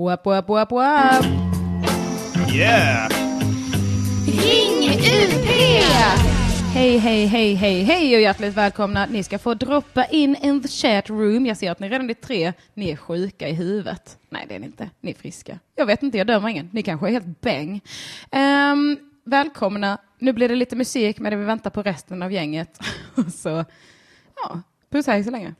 Wap, wap, wap, wap. Yeah! Ring UP! Hej, hej, hej, hej, hej och hjärtligt välkomna. Ni ska få droppa in in the chat room. Jag ser att ni redan är tre. Ni är sjuka i huvudet. Nej, det är ni inte. Ni är friska. Jag vet inte, jag dömer ingen. Ni kanske är helt bäng. Ehm, välkomna. Nu blir det lite musik medan vi väntar på resten av gänget. så, ja, puss hej så länge.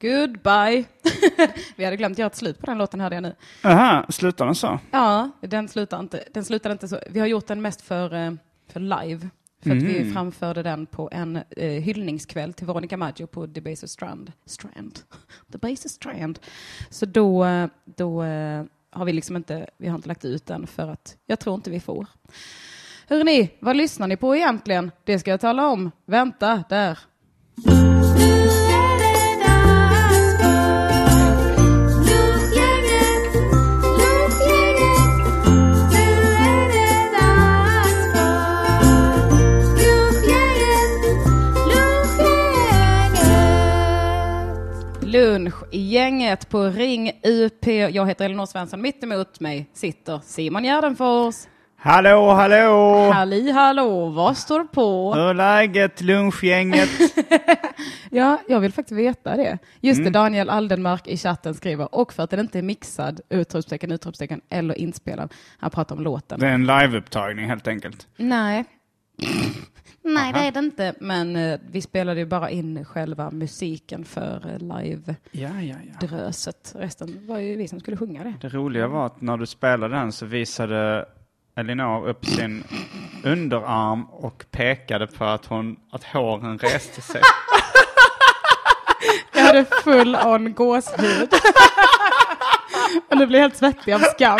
Goodbye. vi hade glömt göra ett slut på den låten hörde jag nu. Aha, slutar den så? Ja, den slutar inte. Den slutar inte så. Vi har gjort den mest för, eh, för live. För att vi framförde den på en eh, hyllningskväll till Veronica Maggio på Debaser Strand. Strand. Debaser Strand. Så då, eh, då eh, har vi liksom inte, vi har inte lagt ut den för att jag tror inte vi får. Hörrni, vad lyssnar ni på egentligen? Det ska jag tala om. Vänta, där. Lunch i gänget på Ring UP. Jag heter Elinor Svensson. Mitt emot mig sitter Simon Gärdenfors. Hallå, hallå! Halli hallå, vad står på? Hur är läget, lunchgänget? Ja, jag vill faktiskt veta det. Just Mm. det, Daniel Aldenmark i chatten skriver, och för att den inte är mixad, utropstecken, utropstecken, eller inspelad. Han pratar om låten. Det är en liveupptagning helt enkelt. Nej. Nej, det är det inte. Men eh, vi spelade ju bara in själva musiken för eh, live-dröset. Ja, ja, ja. Resten var ju vi som skulle sjunga det. Det roliga var att när du spelade den så visade Elinor upp sin underarm och pekade på att, hon, att håren reste sig. Jag hade full on gåshud. Och nu blir jag helt svettig av skam.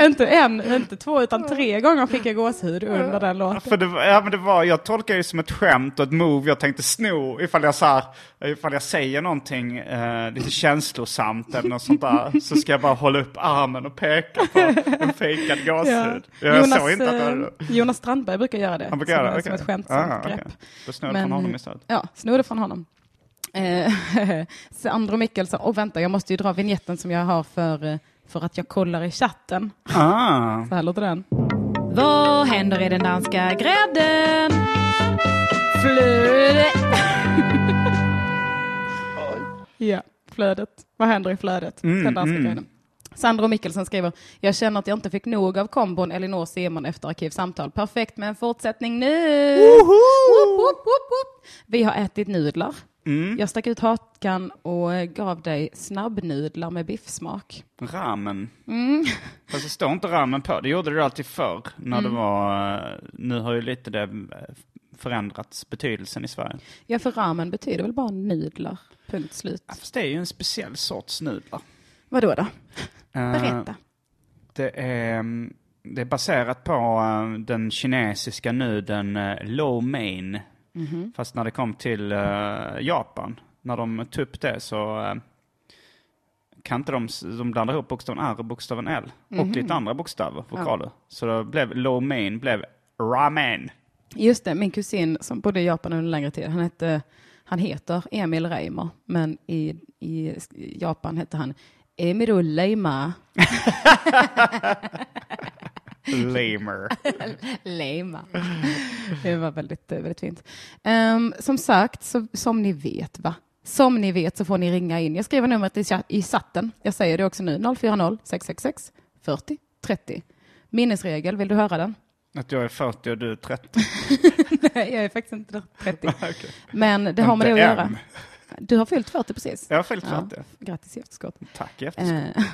inte en, inte två, utan tre gånger fick jag gåshud under den låten. För det, ja, men det var, jag tolkar det som ett skämt och ett move jag tänkte sno ifall jag, så här, ifall jag säger någonting eh, lite känslosamt eller något sånt där så ska jag bara hålla upp armen och peka på en fejkad gåshud. Jag såg inte att det var eh, Jonas Strandberg brukar göra det. Han brukar göra det? som okej. ett skämtsamt Ah, okej. grepp. Snor jag från honom istället. Ja, snor det från honom. Eh, Sandro Mikkelsen, och vänta, jag måste ju dra vignetten som jag har för, eh, för att jag kollar i chatten. Ah, Så här låter den. Vad händer i den danska grädden? Flöde. ja, flödet. Vad händer i flödet? den danska grädden. Sandro Mikkelsen skriver, jag känner att jag inte fick nog av kombon Elinor Simon efter Arkivsamtal. Perfekt med en fortsättning nu! Woop, woop, woop, woop. Vi har ätit nudlar. Jag stack ut hakan och gav dig snabbnudlar med biffsmak. ramen. Mm. Fast det står inte ramen på. Det gjorde det alltid förr. När Mm. det var, eh, nu har ju lite det eh, förändrats betydelsen i Sverige. Ja, för ramen betyder väl bara nudlar. Punkt slut. Ja, Fast det är ju en speciell sorts nudlar. Vadå då? Eh, Berätta. Det är, mm, det är baserat på den kinesiska nudeln uh, lo mein. Mhm. Fast när det kom till eh, Japan, när de tog upp det så eh, kan inte de, de blandar ihop bokstaven R och bokstaven L och Mhm. lite andra bokstäver, vokaler. Så det blev lo mein blev ramen. Just det, min kusin som bodde i Japan under en längre tid, han, hette, han heter Emil Reimer, men i, i Japan hette han Emiro Leima. Lamer. Leima. Det var väldigt, eh, väldigt fint. Ehm, som sagt, så, som ni vet, va? Som ni vet så får ni ringa in. Jag skriver numret i, chatten. Jag säger det också nu. 040 666 40 30. Minnesregel, vill du höra den? Att jag är 40 och du är 30. Nej, jag är faktiskt inte 30. Men det har med det att göra. Du har fyllt 40 precis. Jag har fyllt Ja, 40. grattis i efterskott. Tack i efterskott.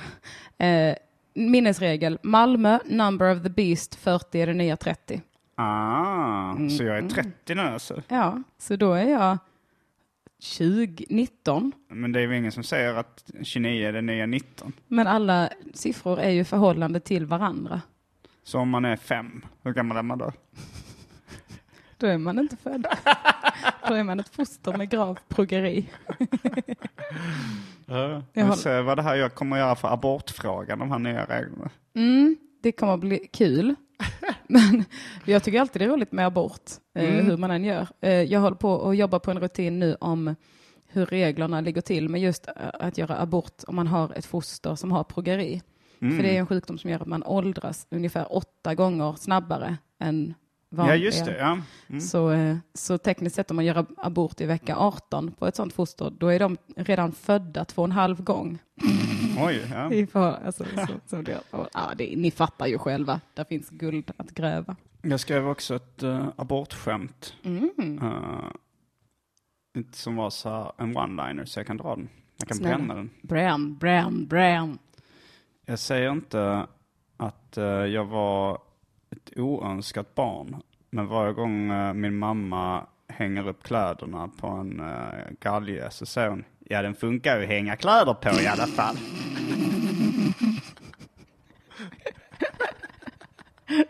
Eh, eh, minnesregel. Malmö, number of the beast, 40 är det nya 30. Ah, Mm, så jag är 30 nu alltså. Ja, så då är jag 20, 19. Men det är ju ingen som säger att 29 är det nya 19. Men alla siffror är ju förhållande till varandra. Så om man är fem, hur gammal är man då? då är man inte född. då är man ett foster med grav progeri. Ja, vi har- ser vad det här jag kommer göra för abortfrågan, de här nya reglerna. Mm, det kommer att bli kul. Men jag tycker alltid det är roligt med abort, eh, Mm. hur man än gör. Eh, jag håller på att jobba på en rutin nu om hur reglerna ligger till med just eh, att göra abort om man har ett foster som har progeri. Mm. För det är en sjukdom som gör att man åldras ungefär åtta gånger snabbare än Ja, vanliga. just det. Ja. Mm. Så, så tekniskt sett om man gör abort i vecka 18 på ett sånt foster, då är de redan födda två och en halv gång. Oj, ja. I för, alltså, så, så det, och, ja, det, ni fattar ju själva, där finns guld att gräva. Jag skrev också ett uh, abortskämt. Mm. inte som var så här en one-liner, så jag kan dra den. Jag kan Snälla. bränna den. Bram, Bram, Bram. Jag säger inte att eh, jag var ett oönskat barn. Men varje gång eh, min mamma hänger upp kläderna på en uh, galge så säger hon Ja, den funkar ju att hänga kläder på i alla fall.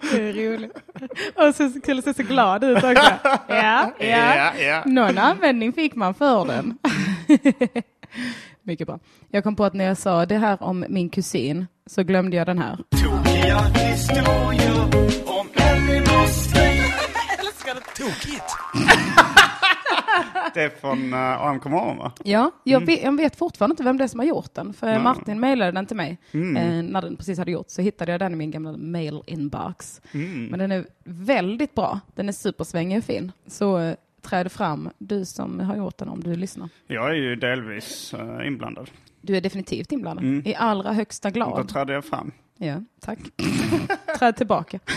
Det är roligt. Och så skulle se så glad ut också. Ja, ja. Någon användning fick man för den. Mycket bra. Jag kom på att när jag sa det här om min kusin så glömde jag den här. Tokiga historier om Elinors Tokigt! Det är från uh, AMK morgon va? Ja, jag, vet, jag vet fortfarande inte vem det är som har gjort den, för Nej. Martin mejlade den till mig Mm. eh, när den precis hade gjort. Så hittade jag den i min gamla mail inbox. Mm. Men den är väldigt bra. Den är supersvängig och fin. Så eh, träd fram, du som har gjort den, om du lyssnar. Jag är ju delvis eh, inblandad. Du är definitivt inblandad. Mm. I allra högsta Då grad. trädde jag fram. Ja, tack. träd tillbaka.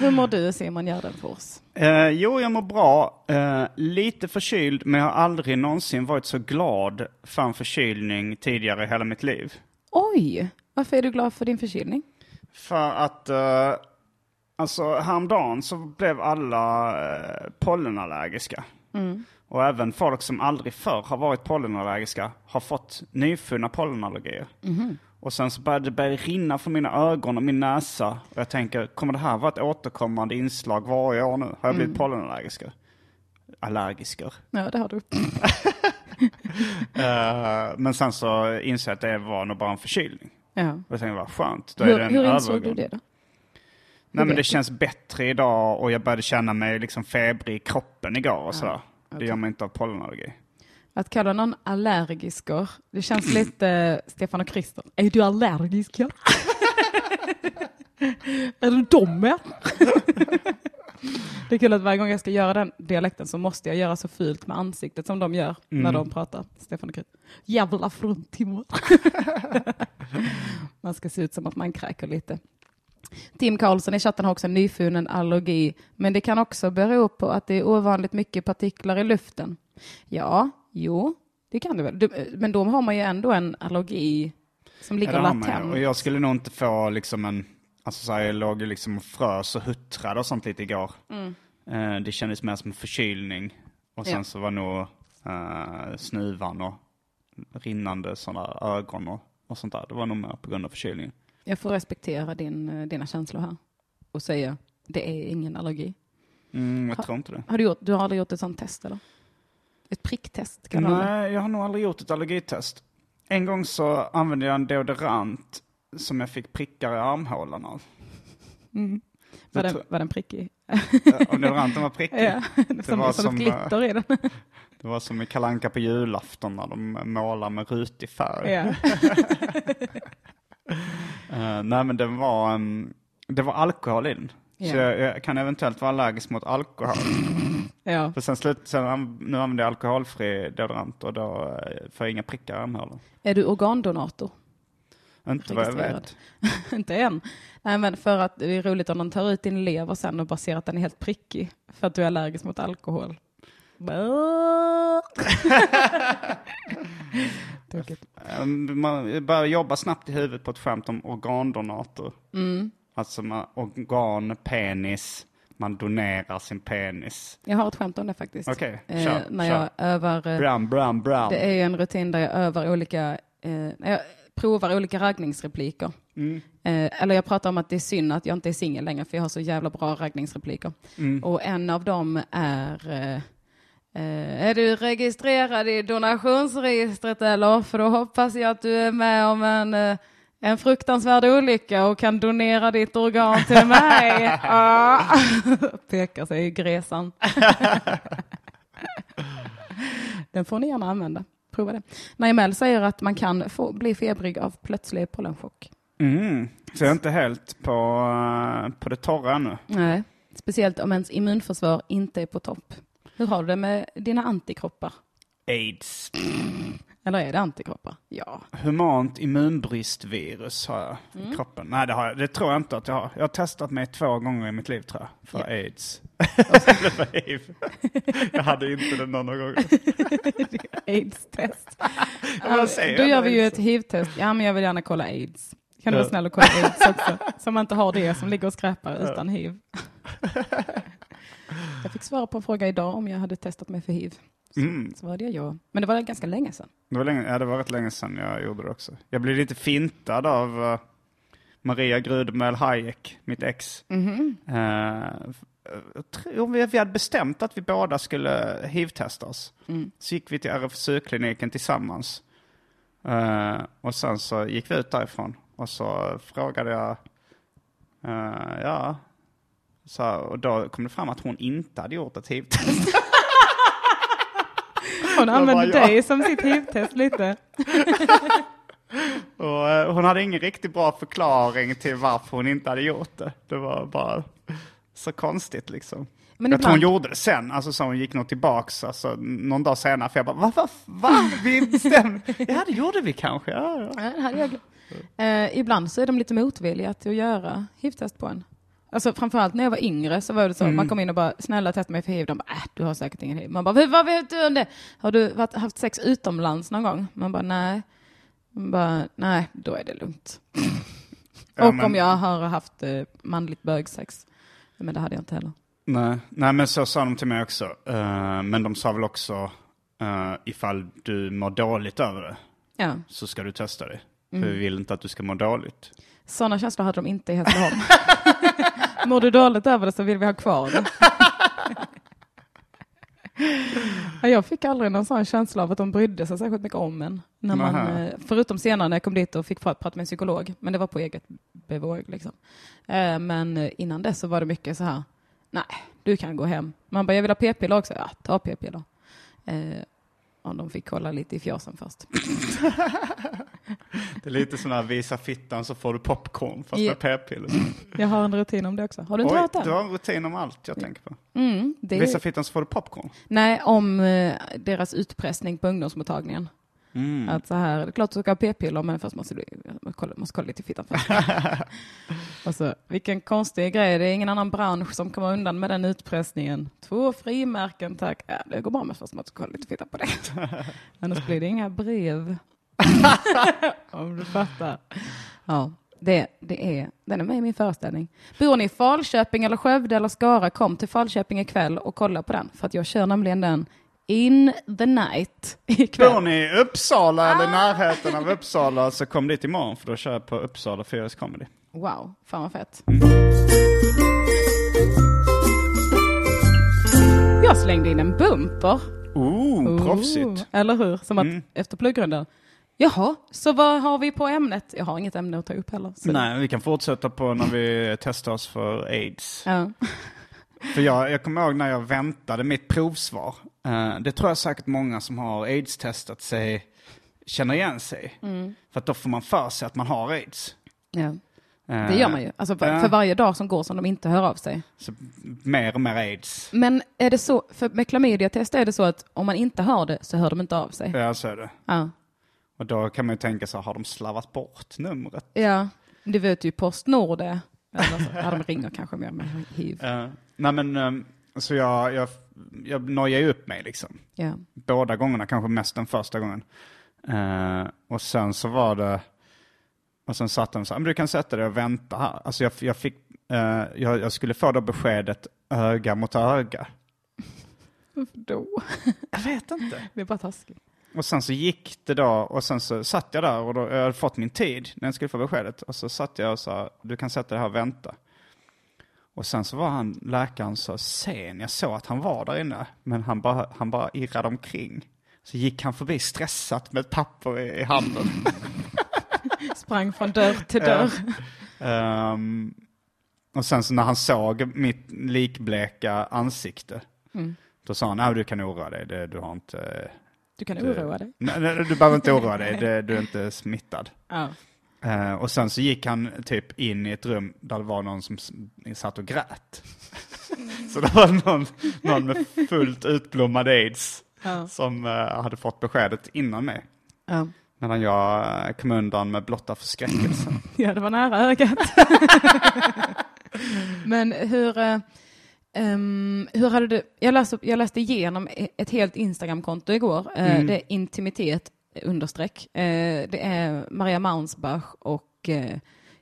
Hur mår du Simon Gärdenfors? Eh, jo, jag mår bra. Eh, lite förkyld, men jag har aldrig någonsin varit så glad för en förkylning tidigare i hela mitt liv. Oj, varför är du glad för din förkylning? För att, eh, alltså häromdagen så blev alla eh, pollenallergiska. Och även folk som aldrig förr har varit pollenallergiska har fått nyfunna pollenallergier. Och sen så började det börja rinna från mina ögon och min näsa. Och jag tänker, kommer det här vara ett återkommande inslag varje år nu? Har jag blivit pollenallergiker? Allergiker. Ja, det har du. Eh, men sen så insåg jag att det var nog bara en förkylning. Ja. Och jag tänkte, vad skönt. Då är Hur, det en hur insåg övergång. du det då? Nej men det känns bättre idag och jag började känna mig liksom febrig i kroppen igår och sådär. Det gör man inte av pollenallergi. Att kalla någon allergiker, det känns lite Stefan och Christer. Är du allergisk? Ja? är du dum med? Det är kul att varje gång jag ska göra den dialekten så måste jag göra så fult med ansiktet som de gör när de pratar. Stefan och Christer. Jävla fruntimmer. man ska se ut som att man kräker lite. Tim Karlsson i chatten har också en nyfunnen allergi, men det kan också bero på att det är ovanligt mycket partiklar i luften. Ja, jo, det kan det väl. Du, men då har man ju ändå en allergi som ligger Ja, latent. Och jag skulle nog inte få liksom en, alltså så här, jag låg liksom och frös och huttrade och sånt lite igår. Eh, det kändes mer som en förkylning. Och sen Mm. Ja. så var nog uh, snuvan och rinnande sådana ögon och, och sånt där. Det var nog mer på grund av förkylningen. Jag får respektera din, eh, dina känslor här och säga det är ingen allergi. Mm, jag tror inte det. Har du, gjort, du har aldrig gjort ett sånt test eller? Ett pricktest kan det. Nej, jag har nog aldrig gjort ett allergitest. En gång så använde jag en deodorant som jag fick prickar i armhålan av. Mm. Var, den, var den prickig? Om deodoranten var prickig. Ja, som, var som, som, ett glitter i den. Det var som i Kalanka på julafton när de målar med rutig färg. ja. Eh, nej men det var, um, det var alkohol i den. Så Ja. jag, jag kan eventuellt vara allergisk mot alkohol. ja. För sen, slut, sen nu använder jag alkoholfri deodorant och då eh, får jag inga prickar i armhålan. Är du organdonator? Inte vad jag vet. Inte än. Nej, men för att det är roligt om de tar ut din lever sen och bara ser att den är helt prickig för att du är allergisk mot alkohol. Bäh. Tråkigt. Eh, Man börjar jobba snabbt i huvudet på ett skämt om organdonator. Mm. Alltså man, organ, penis, man donerar sin penis. Jag har ett skämt om det faktiskt. Okej, Eh, kör, när kör. jag övar, eh, Bram, bram, bram. det är ju en rutin där jag övar olika, eh, när jag provar olika raggningsrepliker. Eh, eller jag pratar om att det är synd att jag inte är singel längre för jag har så jävla bra raggningsrepliker. Och en av dem är eh, eh, Är du registrerad i donationsregistret eller? För då hoppas jag att du är med om en, eh, en fruktansvärd olycka och kan donera ditt organ till mig. Ah. Pekar sig i gräsan. Den får ni gärna använda. Prova det. Naimel säger att man kan få, bli febrig av plötslig pollenchock. Mm. Så jag är inte helt på, eh, på det torra ännu. Nej, speciellt om ens immunförsvar inte är på topp. Hur har du det med dina antikroppar? Aids. Eller är det antikroppar? Ja. Humant immunbristvirus har jag Mm. i kroppen. Nej, det, har jag. det tror jag inte att jag har. Jag har testat mig två gånger i mitt liv tror jag. För Ja. aids. Eller för hiv. jag hade inte det någon gång. Aids-test. säger Då gör vi ju ett hiv-test. Ja, men jag vill gärna kolla aids. Kan du vara Ja. snäll och kolla aids också? Så man inte har det som ligger och skräpar utan hiv. Jag fick svara på en fråga idag om jag hade testat mig för hiv. Så Mm. svarade jag ja. Men det var ganska länge sedan. Det var, länge, ja, det var rätt länge sedan jag gjorde det också. Jag blev lite fintad av eh, Maria Grudemel Hayek, mitt ex. Mhm. Eh, jag tror vi, hade bestämt att vi båda skulle hiv-testa oss. Mm. Så gick vi till RFSU-kliniken tillsammans. Eh, och sen så gick vi ut därifrån. Och så frågade jag, eh, ja, så, och då kom det fram att hon inte hade gjort ett hiv-test. Hon använde bara jag. dig som sitt hiv-test lite. Och, eh, hon hade ingen riktigt bra förklaring till varför hon inte hade gjort det. Det var bara så konstigt liksom. Men jag tror hon gjorde det sen, alltså så hon gick nog tillbaks alltså, någon dag senare. För jag bara, va, va, va? Vi bestämde. Ja, det gjorde vi kanske. Ja, ja. Ja, det hade jag. Eh, ibland så är de lite motvilliga till att göra hiv-test på en. Alltså framförallt när jag var yngre så var det så, man kom in och bara snälla testa mig för hiv. De bara, äh, du har säkert ingen hiv. Man bara, vad vet du om det? Har du varit, haft sex utomlands någon gång? Man bara, nej. Man bara, nej, då är det lugnt. Ja, och men- om jag har haft eh, manligt bögsex. Men det hade jag inte heller. Nej, nej, men så sa de till mig också. Eh, men de sa väl också, uh, ifall du mår dåligt över det Ja, så ska du testa det. Mm. För vi vill inte att du ska må dåligt. sådana känslor hade de inte i Hässleholm. Mår du dåligt över det så vill vi ha kvar det. Ja, Jag fick aldrig någon sån känsla av att de brydde sig särskilt mycket om en. När man, eh, förutom senare när jag kom dit och fick pra- prata med en psykolog, men det var på eget bevåg. Liksom. Eh, Men eh, innan dess så var det mycket så här, nej, du kan gå hem. Man bara, jag vill ha p-piller också. Ja, ta p-piller. Om de fick kolla lite i fjäsen först. Det är lite sån här visa fittan så får du popcorn fast Ja. med p-piller. Jag har en rutin om det också. Har du inte Oj, hört det? du har en rutin om allt jag tänker på. Mm, det. Visa fittan så får du popcorn. Nej, om eh, deras utpressning på ungdomsmottagningen. Mm. Att så här, det är klart du ska ha p-piller, men först måste du måste kolla, måste kolla lite i fittan först. och så, vilken konstig grej, det är ingen annan bransch som kommer undan med den utpressningen. Två frimärken tack. Ja, det går bra, men först måste du kolla lite i fittan på det. Annars blir det inga brev. om du fattar. Ja, det, det är, den är med i min föreställning. Bor ni i Falköping eller Skövde eller Skara, kom till Falköping ikväll och kolla på den. För att jag kör nämligen den in the night ikväll. Bor ni i Uppsala eller i närheten av Uppsala så kom dit imorgon för då kör jag på Uppsala Furious Comedy. Wow, fan vad fett. Jag slängde in en bumper. Ooh, proffsigt. Ooh, Eller hur? Som att Mm. efter pluggrundan. Jaha, så vad har vi på ämnet? Jag har inget ämne att ta upp heller. Så. Nej, vi kan fortsätta på när vi testar oss för aids. Ja. För jag, jag kommer ihåg när jag väntade mitt provsvar. Eh, det tror jag säkert många som har aids-testat sig känner igen sig. Mm. För att då får man för sig att man har aids. ja, Eh, det gör man ju. Alltså, för, ja. för varje dag som går som de inte hör av sig. Så mer och mer aids. Men är det så, för med klamydiatest är det så att om man inte har det så hör de inte av sig. Ja, så är det. Ja, Och då kan man ju tänka så har de slarvat bort numret? ja. du vet ju Postnord det. Ja, de ringer kanske mer med hiv. Uh, nej men, ehm, så jag, jag, jag nojar ju upp mig liksom. Ja. Båda gångerna, kanske mest den första gången. Eh, och sen så var det, och sen satt de så här, men du kan sätta dig och vänta här. Alltså jag, jag fick, eh, jag, jag skulle få då beskedet öga mot öga. Varför då? Jag vet inte. Det är bara taskigt. och sen så gick det då och sen så satt jag där och då, jag hade fått min tid när jag skulle få beskedet. Och så satt jag och sa, du kan sätta dig här och vänta. Och sen så var han, läkaren så sen, jag såg att han var där inne, men han bara, han bara irrade omkring. Så gick han förbi stressat med ett papper i, i handen. Sprang från dörr till dörr. Ehm, och sen så när han såg mitt likbleka ansikte, då sa han, nej du kan oroa dig, det, du har inte... Du kan det- oroa dig. Nej, du behöver inte oroa dig, det, du är inte smittad. Ja. Eh, och sen så gick han typ in i ett rum där det var någon som satt och grät. så det var någon, någon med fullt utblommad aids Ja. som eh, hade fått beskedet innan mig. Ja. Medan jag eh, kom undan med blotta förskräckelsen. ja, det var nära ögat. Men hur, ehm, hur hade du, jag läste, jag läste igenom e- ett helt Instagramkonto igår. Eh, Det är intimitet understreck. Eh, det är Maria Maunsbach och eh,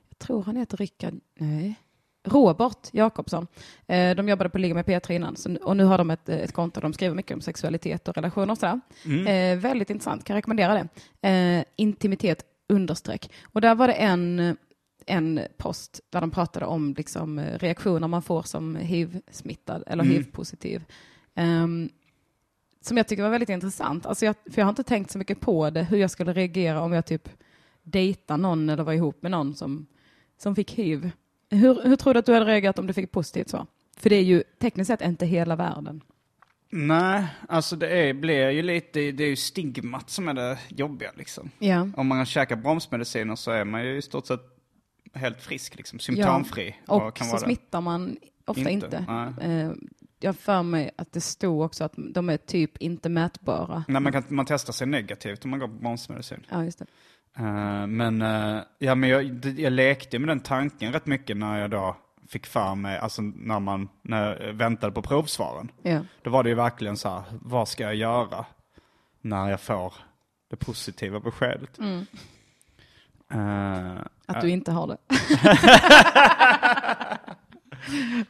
jag tror han heter Rickard, nej, Robert Jakobsson. Eh, de jobbade på Liga med P3 innan och nu har de ett, ett konto där de skriver mycket om sexualitet och relationer och sådär. Eh, väldigt intressant, kan rekommendera det. Intimitet understreck. Och där var det en, en post där de pratade om liksom, reaktioner man får som hiv-smittad eller hiv-positiv. Ehm, som jag tycker var väldigt intressant. Alltså jag, för jag har inte tänkt så mycket på det, hur jag skulle reagera om jag typ dejtar någon eller var ihop med någon som, som fick hiv. Hur, hur tror du att du hade reagerat om du fick positivt svar? För det är ju tekniskt sett inte hela världen. Nej, alltså det är, blir ju lite, det är ju stigmat som är det jobbiga liksom. Ja. Om man käkar bromsmediciner så är man ju i stort sett helt frisk, liksom, symptomfri. Och, kan så smittar man ofta Inte, inte. Jag för mig att det stod också att de är typ inte mätbara. Nej, man, kan, man testar sig negativt om man går på bromsmedicin. Ja, just det. Eh, men eh, ja, men jag, jag lekte med den tanken rätt mycket när jag då fick för mig, alltså när man när jag väntade på provsvaren. Ja. Då var det ju verkligen så här, vad ska jag göra när jag får det positiva beskedet? Eh, Att du inte har det.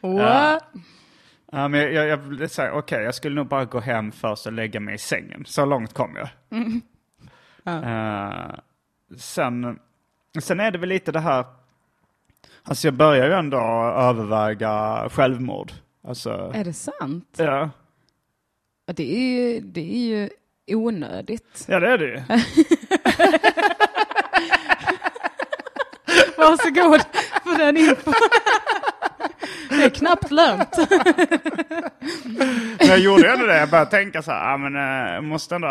What? Ja, men jag, jag, jag okej, jag skulle nog bara gå hem först och lägga mig i sängen. Så långt kom jag. Eh, sen, sen är det väl lite det här, alltså jag börjar ju ändå överväga självmord. Alltså, Är det sant? ja. Det, är ju, det är ju onödigt. ja, det är det ju. Varsågod för den info. Det är knappt lönt. Men jag gjorde ändå det. Jag började tänka så här, ah, men, eh, jag måste ändå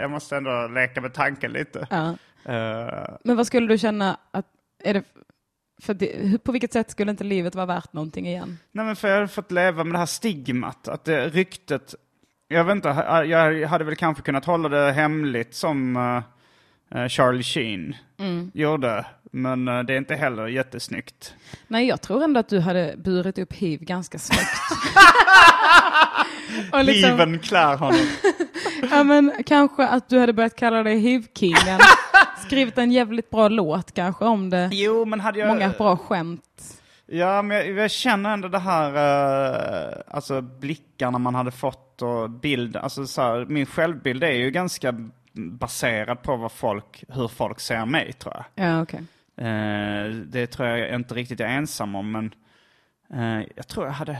jag måste ändå leka med tanken lite. Ja. Eh, Men vad skulle du känna att, är det, för det, på vilket sätt skulle inte livet vara värt någonting igen? Nej men för jag hade fått leva med det här stigmat, att det ryktet, jag vet inte, jag hade väl kanske kunnat hålla det hemligt som eh, Charlie Sheen gjorde, men eh, det är inte heller jättesnyggt. Nej, jag tror ändå att du hade burit upp hiv ganska snyggt. Och liksom- Liven klär honom. Ja, men kanske att du hade börjat kalla dig hiv-kingen. Skrivit en jävligt bra låt kanske om det. Jo men hade jag... Många bra skämt. Ja men jag, jag känner ändå det här, eh, alltså blickarna man hade fått och bild, alltså så här, min självbild är ju ganska baserad på vad folk, hur folk ser mig tror jag. Ja, okej. Eh, det tror jag inte riktigt jag är ensam om, men eh, jag tror jag hade,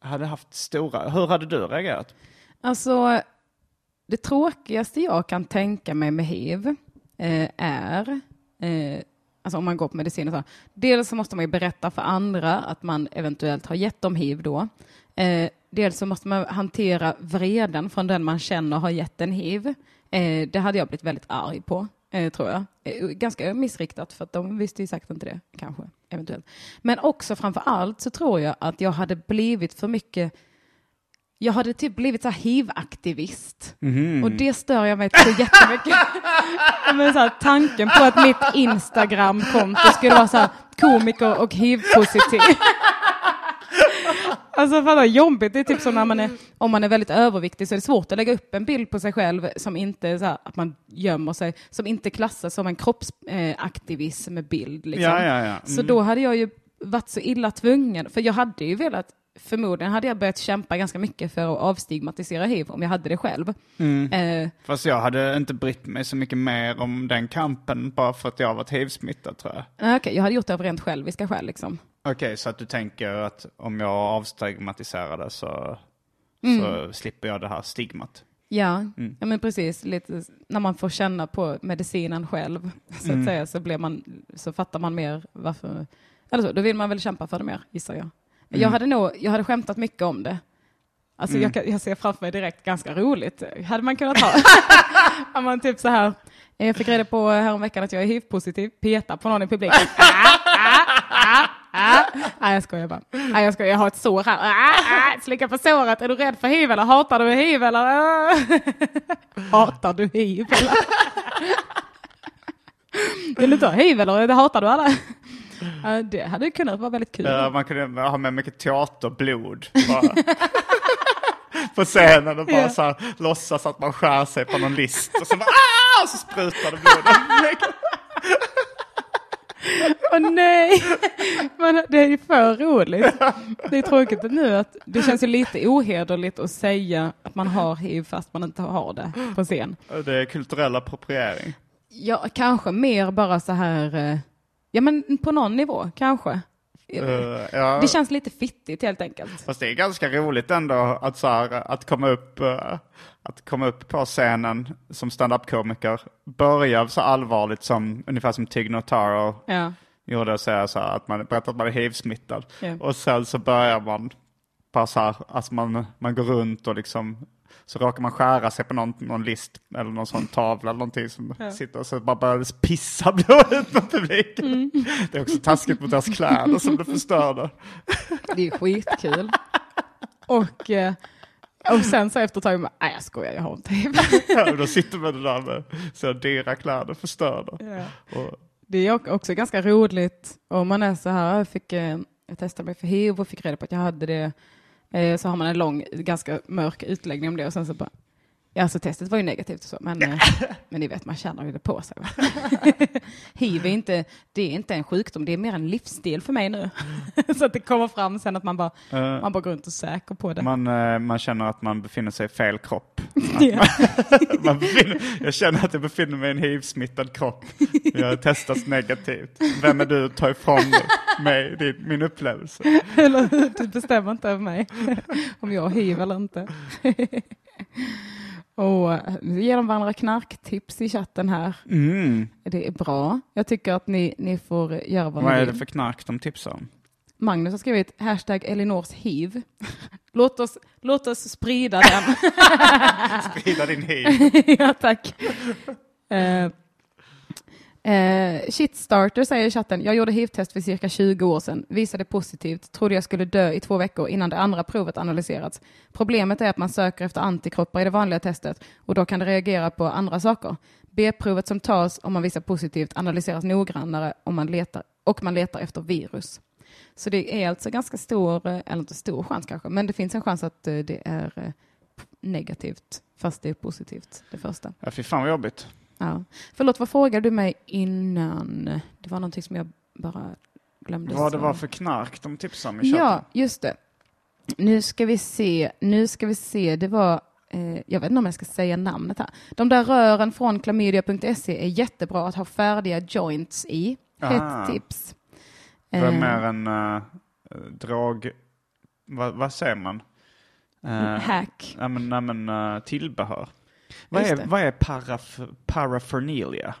hade haft stora... Hur hade du reagerat? Alltså, det tråkigaste jag kan tänka mig med hiv eh, är, alltså om man går på medicin och så, dels så måste man ju berätta för andra att man eventuellt har gett dem hiv då. Eh, dels så måste man hantera vreden från den man känner har gett en hiv. Eh, det hade jag blivit väldigt arg på, tror jag. Eh, ganska missriktat, för att de visste ju sagt inte det, kanske, eventuellt. Men också framför allt så tror jag att jag hade blivit för mycket jag hade typ blivit så hiv-aktivist. Och det stör jag mig så jättemycket. Men så här, tanken på att mitt Instagram-konto skulle vara så här komiker och hiv-positiv. Alltså vad jobbigt, det är typ som när man är, om man är väldigt överviktig så är det svårt att lägga upp en bild på sig själv som inte är så här, att man gömmer sig, som inte klassas som en kroppsaktivism bild. Liksom. Ja, ja, ja. Så då hade jag ju varit så illa tvungen, för jag hade ju velat förmodligen hade jag börjat kämpa ganska mycket för att avstigmatisera hiv om jag hade det själv. Eh, Fast jag hade inte brytt mig så mycket mer om den kampen bara för att jag varit hiv-smittad tror jag. okej, jag hade gjort det av rent själviska skäl liksom. Okej, så att du tänker att om jag avstigmatiserar det så, Mm. så slipper jag det här stigmat. Ja, ja men precis. Lite, när man får känna på medicinen själv så att säga så, blir man, så fattar man mer varför. Eller så, då vill man väl kämpa för det mer gissar jag. Jag, hade nog, jag hade skämtat mycket om det. Alltså jag, kan- jag ser framför mig direkt ganska roligt. Hade man kunnat ha. Om man typ så här. Jag fick reda på häromveckan att jag är hiv-positiv. Peta på någon i publiken. Ah, ah, ah, ah. Nej, jag skojar bara. Nej, jag skojar. Jag har ett sår här. Ah, ah. Slicka på såret. Är du rädd för hiv eller hatar du hiv eller? Ah. Hatar du hiv eller? Vill du ta hiv eller hatar du alla? Ja, det hade kunnat vara väldigt kul. Man kunde ha med mycket teaterblod. På scenen och bara Ja. så här, låtsas att man skär sig på någon list. Och så bara, ah! Och så sprutar det blod. Åh nej! Men det är ju för roligt. Det är tråkigt nu att det känns ju lite ohederligt att säga att man har hiv fast man inte har det på scen. det är kulturell appropriering. Ja, kanske mer bara så här, eh, ja men på någon nivå, kanske. Eh, ja. Det känns lite fittigt helt enkelt. Fast det är ganska roligt ändå att, så här, att, komma, upp, eh, att komma upp på scenen som stand-up-komiker. Börja så allvarligt som ungefär som Tig Notaro Ja. gjorde och säga så här, att man berättar att man är hiv-smittad. Ja. Och sen så börjar man bara så här, alltså man, man går runt och liksom så råkar man skära sig på någon, någon list eller någon sån tavla eller någonting som sitter och så bara börjar det pissa blod ut på publiken. Mm. Det är också taskigt mot deras kläder som du förstörde. Det är skitkul. Och, eh, och sen så efter ett tag, nej jag skojar, jag har inte hiv. Ja, och då sitter man där med så dyra kläder förstörda. Och, Det är också ganska roligt om man är så här, jag, fick, jag testade mig för hiv och fick reda på att jag hade det. Eh, så har man en lång, ganska mörk utläggning om det och sen så bara, ja alltså testet var ju negativt och så, men, eh, men ni vet man känner ju det på sig. Hiv är inte, det är inte en sjukdom, det är mer en livsstil för mig nu. så att det kommer fram sen att man bara, eh, man bara går runt och säker på det. man, eh, man känner att man befinner sig i fel kropp. Man befinner, jag känner att jag befinner mig i en hiv-smittad kropp. Jag har testats negativt. Vem är du att ta ifrån mig din, min upplevelse? Eller? Du bestämmer inte över mig om jag har hiv eller inte. Och eh, ger de varandra knarktips i chatten här. Mm. Det är bra. Jag tycker att ni, ni får göra vad, Vad ni är vill. det för knark de tipsar om? Magnus har skrivit hashtag Elinors hiv. Låt oss, låt oss sprida den. Sprida din hiv. ja, tack. Eh, eh, Shitstarter säger i chatten, jag gjorde hiv-test för cirka 20 år sedan, visade positivt, trodde jag skulle dö i två veckor innan det andra provet analyserats. Problemet är att man söker efter antikroppar i det vanliga testet och då kan det reagera på andra saker. B-provet som tas om man visar positivt analyseras noggrannare om man letar, och man letar efter virus. Så det är alltså ganska stor, eh, eller inte stor chans kanske, men det finns en chans att eh, det är eh, negativt fast det är positivt, det första. Ja, fy fan vad jobbigt. Ja. Förlåt, vad frågade du mig innan? Det var någonting som jag bara glömde. Vad det var för knark de tipsade om i chatten. Ja, just det. Nu ska vi se. Nu ska vi se. Det var, eh, jag vet inte om jag ska säga namnet här. De där rören från klamydia.se är jättebra att ha färdiga joints i. Ah. Ett tips. Det var Eh, mer en uh, drag... Vad, vad säger man? Eh, hack. Ja men, nej, men eh, tillbehör. Vad är, vad är paraf paraphernalia?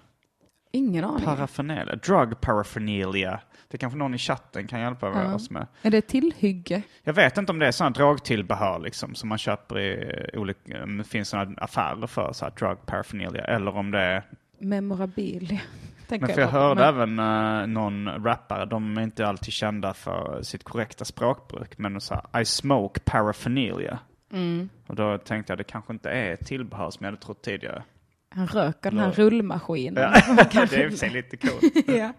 Ingen aning. Paraphernalia? Drug paraphernalia. Det kanske någon i chatten kan hjälpa Ja. oss med. är det tillhygge? Jag vet inte om det är sådana drogtillbehör liksom som man köper i olika, finns sådana affärer för så här drug paraphernalia eller om det är Memorabilia. Men för jag på. hörde Men- även eh, någon rappare, de är inte alltid kända för sitt korrekta språkbruk, men så här, I smoke paraphernalia. Mm. Och då tänkte jag det kanske inte är ett tillbehör som jag hade trott tidigare. Han röker den här rullmaskinen. Ja, det är i sig lite coolt. ja.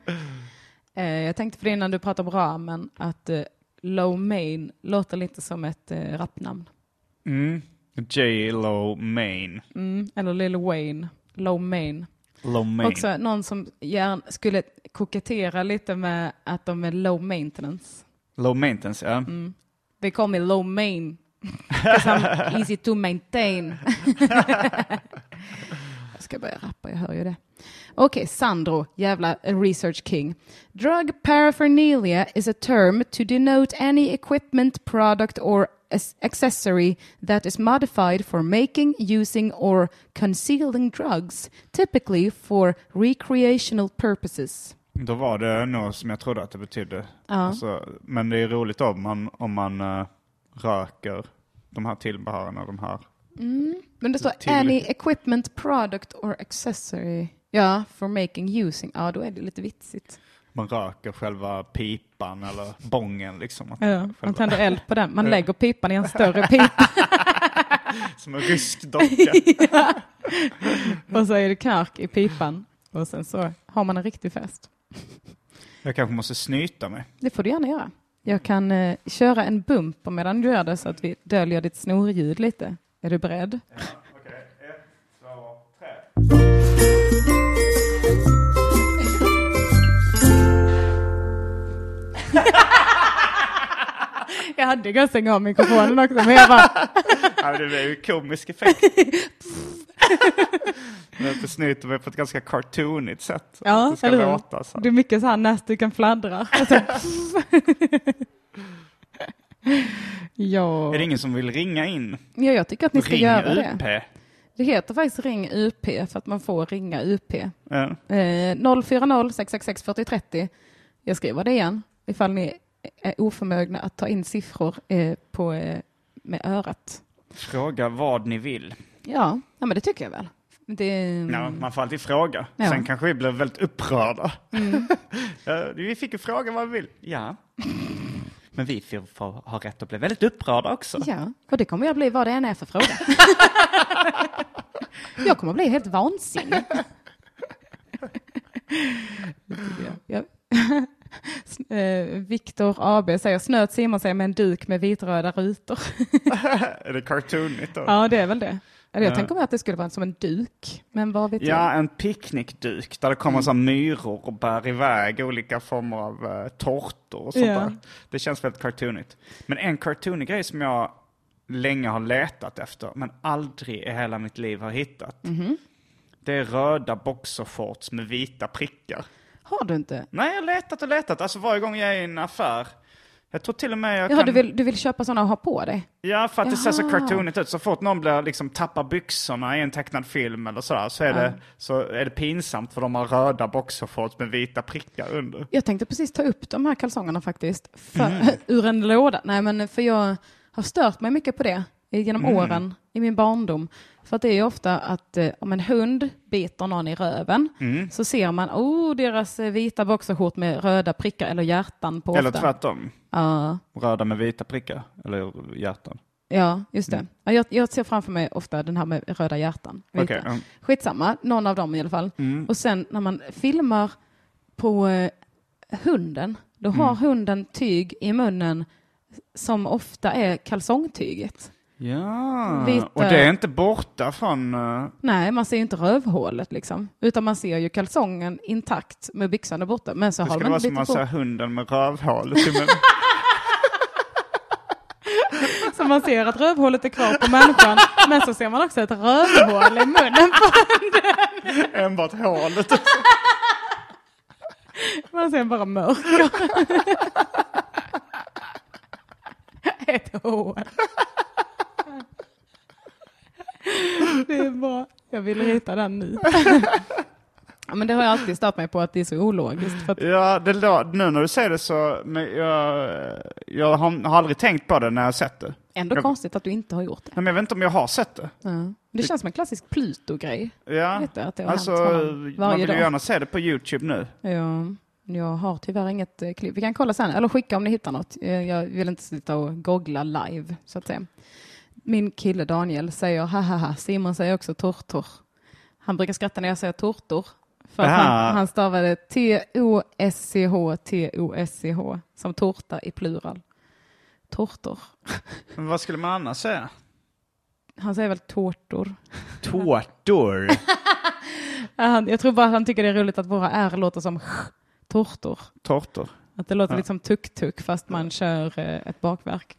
eh, jag tänkte på det innan du pratade om ramen, att eh, Low Main låter lite som ett eh, rapnamn. Mm. J. Lo Main. Mm. Eller Lil Wayne, Low Main. Lo Main. Också någon som gärna skulle kokettera lite med att de är low maintenance. Low maintenance, ja. Mm. They call me low main. 'Cause I'm easy to maintain. jag ska börja rappa, jag hör ju det. Okej, Sandro, jävla research king. Drug paraphernalia is a term to denote any equipment, product or accessory that is modified for making, using or concealing drugs, typically for recreational purposes. Då var det nog som jag trodde att det betydde. Ja. Alltså, men det är roligt om man, om man eh, röker de här tillbehören och de här. Men det står Till- any equipment, product or accessory. Ja, for making, using. Ja, då är det lite vitsigt. Man röker själva pipan eller bången liksom. Att Ja, man tänder eld på den. Man lägger pipan i en större pipa som en rysk docka. och så är det knark i pipan. Och sen så har man en riktig fest. Jag kanske måste snyta mig. Det får du gärna göra. Jag kan eh, köra en bumper medan du gör det så att vi döljer ditt snorljud lite. Är du beredd? Okej, ett, två, tre. Jag hade stänga av mikrofonen också, men jag bara... Ja, det blev ju komisk effekt. Men det snyter mig på ett ganska cartoonigt sätt. Ja, det ska eller låta så. Det är mycket så här näst du kan fladdra. Alltså, ja. Är det ingen som vill ringa in? ja, jag tycker att ni ska Ring göra det. UP. Det heter faktiskt Ring UP för att man får ringa UP. Ja. Eh, 040 666 4030. Jag skriver det igen ifall ni är oförmögna att ta in siffror eh, på, eh, med örat. Fråga vad ni vill. Ja, ja men det tycker jag väl. Det, Ja, man får alltid fråga. Mm. Ja. Mm. Sen kanske vi blir väldigt upprörda. Ja, vi fick ju fråga vad vi vill. Ja. Men vi får, ha rätt att bli väldigt upprörda också. Ja, och det kommer jag bli vad det än är för fråga. jag kommer bli helt vansinnig. Eh, Viktor AB säger snöt Simon sig med en duk med vitröda rutor. Är det cartoonigt då? ja, det är väl det. Eller jag Ja. tänker mig att det skulle vara som en duk, men vad vet Ja, jag? en picknickduk där det Mm. kommer så här myror och bär iväg olika former av uh, tårtor och sånt Ja. där. Det känns väldigt cartoonigt. Men en cartoonig grej som jag länge har letat efter, men aldrig i hela mitt liv har hittat. Mhm. Det är röda boxershorts med vita prickar. Har du inte? Nej, jag har letat och letat. Alltså varje gång jag är i en affär. Jag tror till och med jag Jaha, kan... du vill, du vill köpa sådana och ha på dig? Ja, för att det ser så Jaha. cartoonigt ut. Så fort någon blir, liksom, tappar byxorna i en tecknad film eller sådär, så är, det, så är det pinsamt för de har röda boxershorts med vita prickar under. Jag tänkte precis ta upp de här kalsongerna faktiskt, för, ur en låda. Nej, men för jag har stört mig mycket på det genom åren i min barndom. För att det är ju ofta att eh, om en hund biter någon i röven så ser man oh, deras eh, vita boxershort med röda prickar eller hjärtan på Eller ofta. tvärtom. Ja, Röda med vita prickar. Eller hjärtan. ja, just det. Ja, jag, jag ser framför mig ofta den här med röda hjärtan. vita. Okej, ja. Skitsamma, någon av dem i alla fall. Och sen när man filmar på eh, hunden, då har hunden tyg i munnen som ofta är kalsongtyget. Ja, Vita- och det är inte borta från... eh, Nej, man ser ju inte rövhålet liksom, utan man ser ju kalsongen intakt med byxan där borta. Men så det har man vara som lite man ser hunden med rövhålet så man ser att rövhålet är kvar på människan, men så ser man också ett rövhål i munnen på Enbart hålet. Man ser bara mörker. Ett hål. Det är bra. Jag vill rita den nu. Ja, men det har jag alltid stört mig på att det är så ologiskt. För att, Ja, det, nu när du säger det så, men jag, jag har, har aldrig tänkt på det när jag sett det. ändå Jag- konstigt att du inte har gjort det. Nej, men jag vet inte om jag har sett det. Ja. Det känns som en klassisk Pluto-grej. Ja, Vet du, att det har alltså, man vill ju gärna se det på YouTube nu. Ja, jag har tyvärr inget eh, klipp. Vi kan kolla sen, eller skicka om ni hittar något. Eh, Jag vill inte sitta och googla live, så att säga. Min kille Daniel säger hahaha, Simon säger också tortor. Han brukar skratta när jag säger tortor. För att han, han stavade T-O-S-C-H, T-O-S-C-H, som tårta i plural. Tortor. Men vad skulle man annars säga? Han säger väl tårtor. Tårtor. Han- Jag tror bara att han tycker det är roligt att våra R låter som ch, tortor. Tårtor. Att det låter Ja. lite som tuk-tuk fast man kör eh, ett bakverk.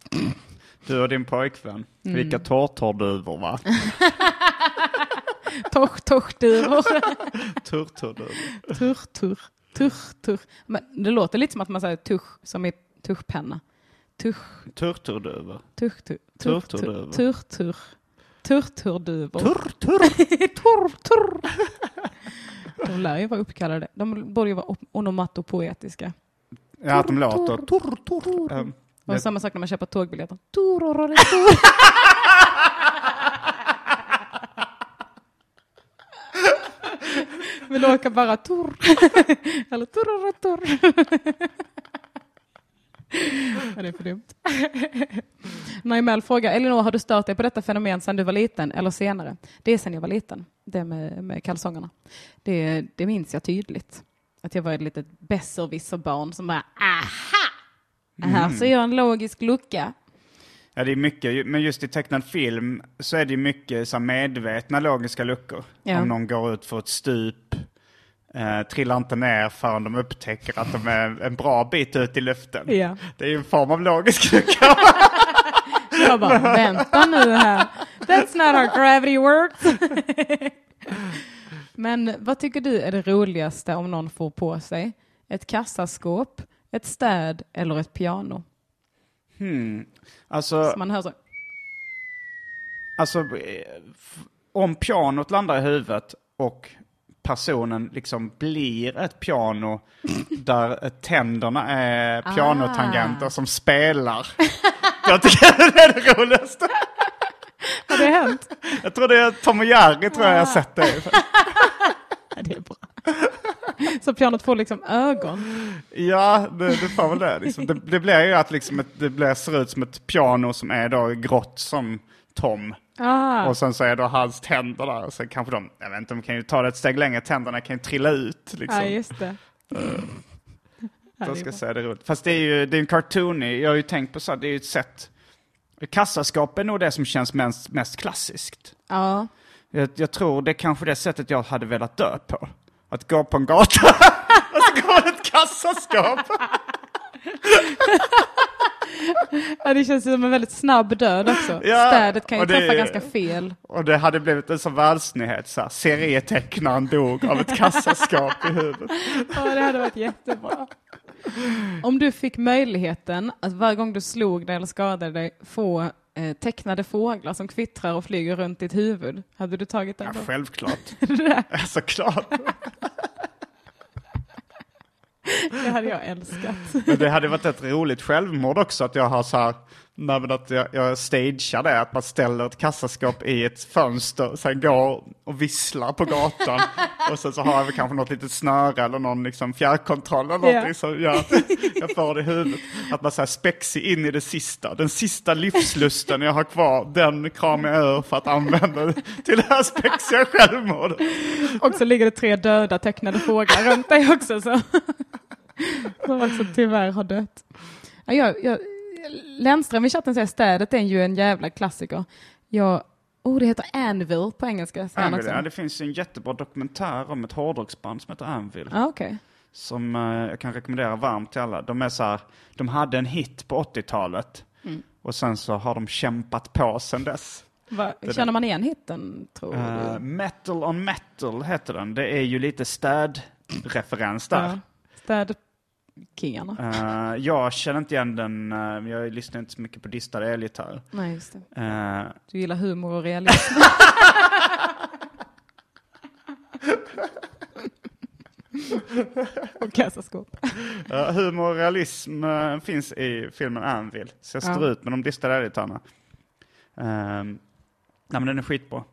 Du och din pojkvän. Mm. Vilka tårtorduvor va? Torr, torrduvor. Turturduvor. Turr, turr. Men det låter lite som att man säger tusch som i tuschpenna. Tusch, Turturduvor. turr, Turturduvor. turr. Turturduvor. Turr, turr. De lär ju vara uppkallade. De borde ju vara op- onomatopoetiska. Ja, att de låter. Ehm, Och det- samma sak när man köper. Turororitor. Vill åka bara turr. Eller turororitor. Ja, det är för dumt. Naimel frågar, Elinor har du stört dig på detta fenomen sedan du var liten eller senare? Det är sedan jag var liten, det med, med kalsongerna. Det, det minns jag tydligt. Att jag var ett litet besserwisserbarn som bara, aha! Här ser jag en logisk lucka. Ja, det är mycket, men just i tecknad film så är det mycket så medvetna logiska luckor. Ja. Om någon går ut för ett stup, eh, trillar inte ner förrän de upptäcker att de är en bra bit ut i luften. Ja. Det är ju en form av logisk lucka. Jag bara, vänta nu här. That's not how gravity works. Men vad tycker du är det roligaste om någon får på sig? Ett kassaskåp, ett städ eller ett piano? Alltså, Så man hör så. alltså eh, om pianot landar i huvudet och personen liksom blir ett piano där tänderna är pianotangenter som spelar. Jag tycker det är det roligaste. Har det hänt? Jag tror det är Tom och Jerry tror jag jag har sett det. i. Ja, det är bra. Så pianot får liksom ögon. Ja, det, det får väl det. Liksom. det. Det blir ju att liksom ett, det blir, ser ut som ett piano som är då grått som Tom. Ah, Och sen så är då hans tänder där. Sen kanske de, jag vet inte, de kan ju ta det ett steg längre. Tänderna kan ju trilla ut. Liksom. ja, just det. Jag är ska säga det roligt. Fast det är ju det är en cartoonig, jag har ju tänkt på så, det är ju ett sätt. Kassaskåp är nog det som känns mest, mest klassiskt. Ja. Jag, jag tror det är kanske det sättet jag hade velat dö på. Att gå på en gata och så går det ett kassaskåp. ja, det känns som en väldigt snabb död också. Ja, Städet kan ju det- träffa ganska fel. Och det hade blivit en sån världsnyhet, så här, serietecknaren dog av ett kassaskåp i huvudet. Ja, det hade varit jättebra. Om du fick möjligheten att varje gång du slog dig eller skadade dig få eh, tecknade fåglar som kvittrar och flyger runt ditt huvud, hade du tagit den Ja, då? självklart. Ja, Såklart. Det hade jag älskat. Men det hade varit ett roligt självmord också att jag har så här, nej, men att jag, jag stagear det, att man ställer ett kassaskåp i ett fönster, sen går och visslar på gatan och sen så har jag kanske något litet snöre eller någon liksom fjärrkontroll eller någonting Ja. som gör att jag får det i huvudet. Att man säger spexig in i det sista, den sista livslusten jag har kvar, den kramar jag ur för att använda till det här spexiga självmordet. Och så ligger det tre döda tecknade fåglar runt dig också. Så. Som också tyvärr har dött. Ja, jag, jag, Lennström i chatten säger städet är ju en jävla klassiker. Jag, oh, det heter Anvil på engelska. Anvil, ja, det finns en jättebra dokumentär om ett hårdrocksband som heter Anvil. Ah, okej. som eh, jag kan rekommendera varmt till alla. De är så här, de hade en hit på 80-talet Mm. och sen så har de kämpat på sen dess. Va, Det känner man igen hitten, tror Eh, du? metal on metal heter den. Det är ju lite städreferens där. Ja. Städkingarna. Eh, jag känner inte igen den, uh, jag lyssnar inte så mycket på distade elgitarrer. Nej, just det. Eh, Du gillar humor och realism. och kassaskåp. uh, humor och realism eh, finns i filmen Anvil, så jag står ut med de distade elgitarrerna. Uh, nej men den är skitbra.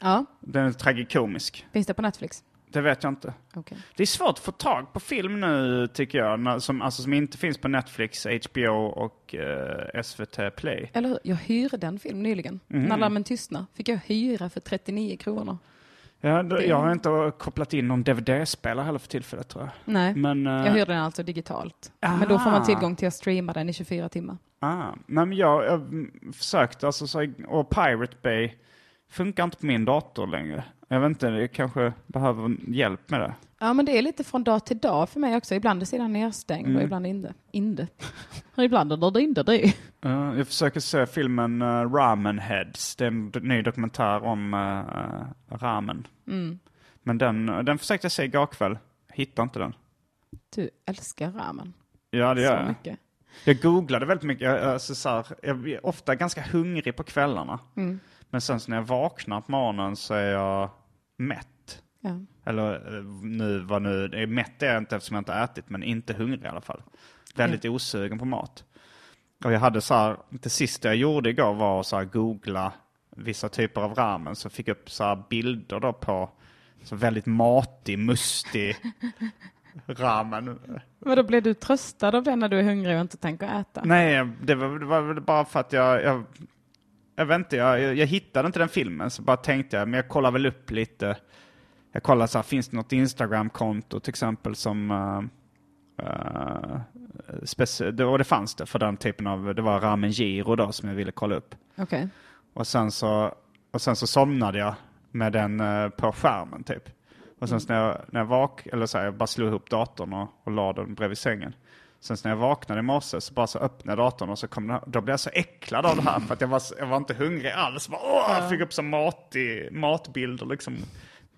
Ja, Den är tragikomisk. finns det på Netflix? Det vet jag inte. Okej. Det är svårt att få tag på film nu tycker jag, som, alltså, som inte finns på Netflix, HBO och eh, SVT Play. Eller hur? Jag hyrde en film nyligen. Mhm. När larmen tystnar fick jag hyra för 39 kronor. Ja, d- Det- Jag har inte kopplat in någon DVD-spelare heller för tillfället tror jag. Nej, Men, eh, jag hyrde den alltså digitalt. Men då får Ah. man tillgång till att streama den i 24 timmar. ah, nej, men jag, jag mm, försökte, alltså, så, och Pirate Bay funkar inte på min dator längre. Jag vet inte, jag kanske behöver hjälp med det. Ja, men det är lite från dag till dag för mig också. Ibland är sidan nedstängd Mm. och ibland inte. Inte. Och ibland är det inte det. Ja, jag försöker se filmen uh, Ramen Heads. Det är en ny dokumentär om uh, ramen. Mm. Men den, den försökte jag se igår kväll. Hittade inte den. Du älskar ramen Ja, det så gör jag. mycket. Jag googlade väldigt mycket. Jag, alltså, så här, jag är ofta ganska hungrig på kvällarna. Mm. Men sen så när jag vaknar på morgonen så är jag mätt. Ja. Eller eh, nu, vad nu, är mätt är jag inte eftersom jag inte ätit, men inte hungrig i alla fall. Väldigt osugen på mat. Och jag hade så här, det sista jag gjorde igår var att så googla vissa typer av ramen, så fick jag upp så här bilder då på så väldigt matig, mustig ramen. Men då blir du tröstad av det när du är hungrig och inte tänker äta? Nej, det var, det var väl bara för att jag, jag, jag vet inte, jag, jag, hittade inte den filmen, så bara tänkte jag, men jag kollar väl upp lite. Jag kollar så här, finns det något Instagram-konto till exempel som, uh, uh, och det fanns det för den typen av, det var Ramen Giro då som jag ville kolla upp. Okej. Och sen så, och sen så somnade jag med den eh, på skärmen typ. Och sen så när jag, när jag vak, eller så här, jag bara slog ihop datorn och, och la den bredvid sängen. Sen när jag vaknade i morse så bara så öppnade datorn och så kom den, då blev jag så äcklad av det här för att jag var, jag var inte hungrig alls. Bara, åh, jag fick upp så matig, matbilder liksom.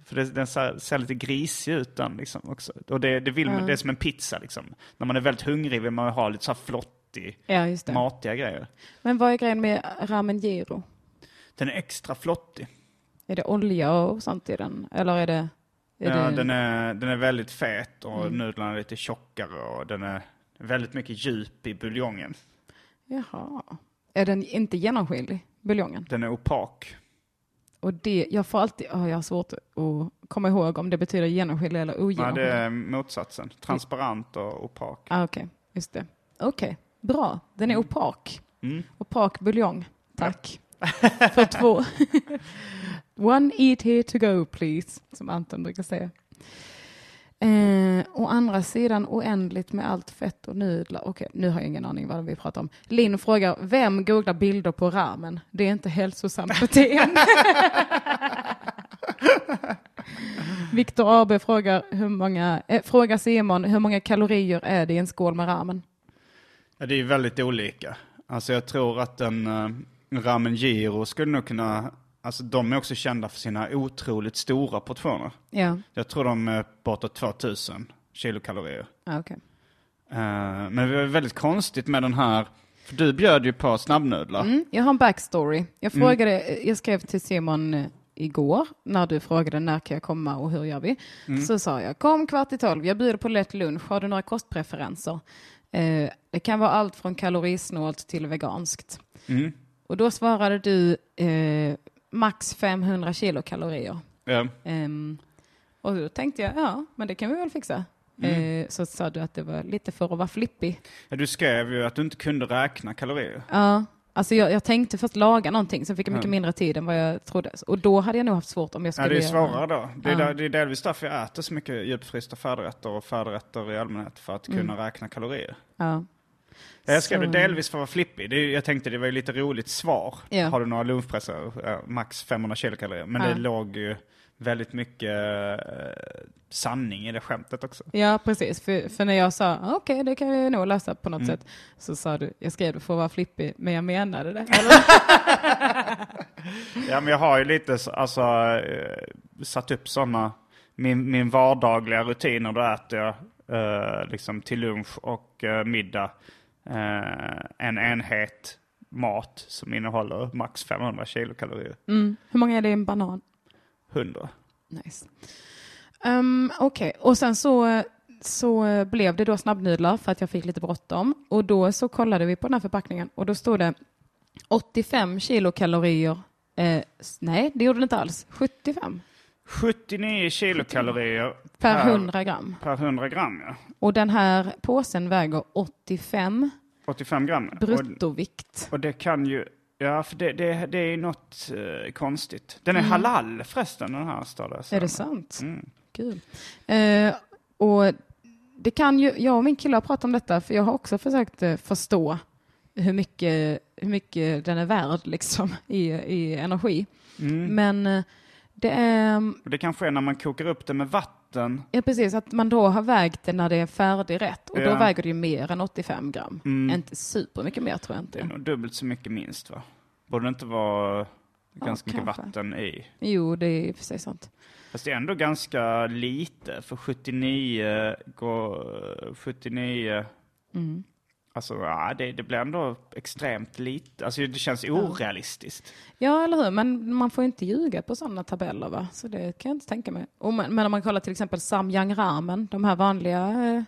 För det, den ser, ser lite grisig ut den liksom också. Och det, det vill man, det är som en pizza liksom. När man är väldigt hungrig vill man ha lite så här flottig, Ja, matiga grejer. Men vad är grejen med ramen giro? Den är extra flottig. Är det olja och sånt i den? Eller är det... Är Ja, det... den, är, den är väldigt fet och nudlarna är lite tjockare och den är väldigt mycket djup i buljongen. Jaha. Är den inte genomskinlig, buljongen? Den är opak. Och det, jag får alltid, oh, jag har svårt att komma ihåg om det betyder genomskinlig eller Nej, ogenomskinlig. det är motsatsen. Transparent och opak. Ah, Okej, just det. Okej, bra. Den är opak. Mm. Opak buljong. Tack. För två. One eat here to go please, som Anton brukar säga. Eh, å andra sidan oändligt med allt fett och nudlar. Okej, nu har jag ingen aning vad vi pratar om. Linn frågar, vem googlar bilder på ramen? Det är inte hälsosamt beteende. Viktor AB frågar, hur många, eh, frågar Simon, hur många kalorier är det i en skål med ramen? Ja, det är väldigt olika. Alltså jag tror att en uh, ramen giro skulle nog kunna, alltså de är också kända för sina otroligt stora portioner. Ja, Jag tror de är bortåt 2000 kilokalorier. ah, okej. Eh, men det var väldigt konstigt med den här, för du bjöd ju på snabbnudlar. Mm, jag har en backstory. Jag, frågade, jag skrev till Simon eh, igår när du frågade när kan jag komma och hur gör vi? Så sa jag kom kvart i tolv, jag bjuder på lätt lunch, har du några kostpreferenser? Eh, det kan vara allt från kalorisnålt till veganskt. Mm. Och då svarade du eh, max 500 kilokalorier. Ja. Ehm, och då tänkte jag, ja, men det kan vi väl fixa. Eh, så sa du att det var lite för att vara flippig. Ja, du skrev ju att du inte kunde räkna kalorier. Ja, alltså jag, jag tänkte först laga någonting, sen fick jag mycket mindre tid än vad jag trodde. Och då hade jag nog haft svårt om jag Ja, skulle det är svårare då. Det är, Ja. där, det är delvis därför jag äter så mycket djupfrysta färdigrätter och färdigrätter i allmänhet, för att kunna räkna kalorier. Ja. Jag skrev Så- det delvis för att vara flippig. Det, jag tänkte det var ju lite roligt svar. Ja. Har du några lunchpressar? Max 500 kilokalorier. Men Ja. det låg ju väldigt mycket eh, sanning i det skämtet också. ja, precis. För, för när jag sa "Ah, okej, det kan vi nog lösa på något Mm. sätt, så sa du, jag skrev det för att vara flippig, men jag menade det. Ja, men jag har ju lite så- alltså, eh, satt upp sådana, min, min vardagliga rutiner, då äter jag eh, liksom till lunch och eh, middag en enhet mat som innehåller max 500 kilokalorier. Mm. Hur många är det i en banan? 100. Nice. Um, Okej, och sen så, så blev det då snabbnudlar för att jag fick lite bråttom. Och då så kollade vi på den här förpackningen och då stod det 85 kilokalorier. Eh, nej, det gjorde det inte alls. 75 79 kilokalorier per Per- 100 gram. per 100 gram. Ja. Och den här påsen väger 85 85 gram. ja. Och, bruttovikt. och det kan ju, ja för det, det, det är något eh, konstigt. Den är halal förresten den här står det. Är det sant? Mm. Kul. Eh, och det kan ju, jag och min kille har pratat om detta, för jag har också försökt eh, förstå hur mycket, hur mycket den är värd liksom, i, i energi. Mm. Men eh, Det är, Och Det kanske är när man kokar upp det med vatten. ja precis, att man då har vägt det när det är färdigrätt. Och då Ja. väger det ju mer än 85 gram. Mm. Inte supermycket mer tror jag Det är inte. nog dubbelt så mycket minst va? Borde det inte vara ganska mycket kanske. vatten i? Jo, det är sig sant. Fast det är ändå ganska lite, för 79 går... 79... Mm. Alltså, ja, det, det blir ändå extremt lite. Alltså det känns orealistiskt. Ja, eller hur? Men man får inte ljuga på sådana tabeller, va? Så det kan jag inte tänka mig. Och men, men om man kollar till exempel Samyang ramen, de här vanliga, eh, de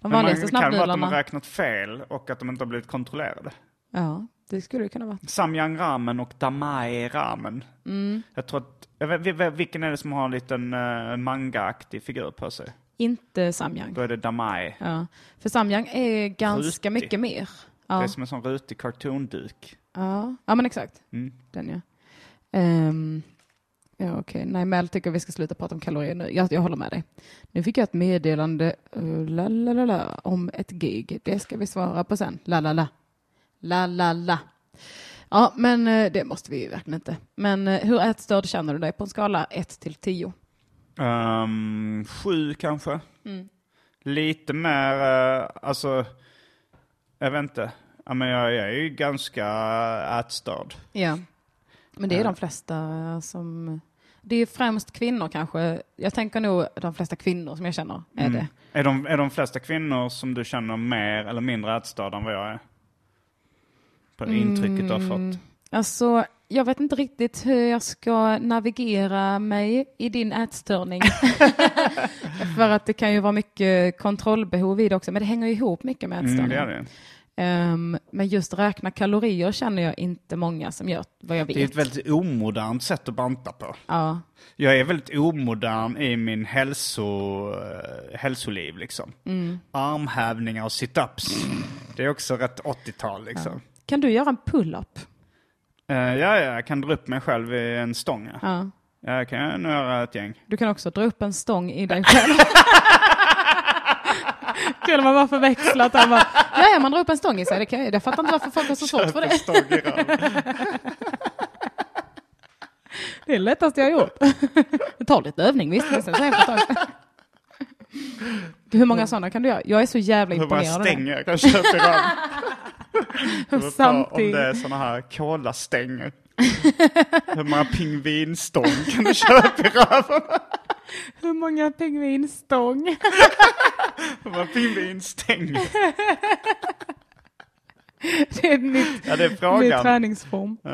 Men vanligaste man, kan vara att de har räknat fel och att de inte har blivit kontrollerade. Ja, det skulle det kunna vara. Samyang ramen och Damae ramen. Mm. Jag tror att, jag vet, vil- vilken är det som har en liten uh, manga-aktig figur på sig? Inte Samyang. Då är det Damae. Ja. För Samyang är ganska Rutig. mycket mer. Det är Ja, som en sån rutig cartoon-duk. ja. ja men exakt. Mm. Den ja. Ehm, ja okej, nej Mel tycker vi ska sluta prata om kalorier nu. Jag, jag håller med dig. Nu fick jag ett meddelande uh, la, la, la, la, om ett gig. Det ska vi svara på sen. La la la. La la la. Ja, men eh, det måste vi ju verkligen inte. Men eh, hur ätstörd känner du dig på en skala 1 till 10? Um, sju kanske. Mm. Lite mer, eh, alltså, jag vet inte. Ja, men jag, jag är ju ganska ätstörd. Ja. Men det är Ja. de flesta som... Det är främst kvinnor kanske. Jag tänker nog de flesta kvinnor som jag känner är Mm. det. Är de, är de flesta kvinnor som du känner mer eller mindre ätstörda än vad jag är? På intrycket du har Mm. fått. Alltså, jag vet inte riktigt hur jag ska navigera mig i din ätstörning. För att det kan ju vara mycket kontrollbehov i det också, men det hänger ju ihop mycket med Mm, ätstörning. det är det. Ehm, men just räkna kalorier känner jag inte många som gör, vad jag vet. Det är ett väldigt omodernt sätt att banta på. Ja, Jag är väldigt omodern i min hälso, eh, hälsoliv liksom. Mm. Armhävningar och sit-ups. Det är också rätt 80-tal liksom. Kan du göra en pull-up? Eh, ja, ja, jag kan dra upp mig själv i en stång. Ja. Ja. Ja, jag kan nog göra ett gäng. Du kan också dra upp en stång i dig själv. Kul om man bara förväxlat. Han bara, ja, man drar upp en stång i sig. Det kan jag, fattar inte varför folk har så svårt för det. I. Det är det lättaste jag har gjort. Det tar lite övning visst, men sen så. Hur många sådana kan du göra? Jag är så jävla Hur många imponerad av det. stänger jag kan köpa på Om Samtidigt. det är såna här kolastänger. Hur många pingvinstång kan du köpa i röven? Hur många pingvinstång? Hur många pingvinstänger? Det är mitt, Ja, det är frågan. träningsform. Eh,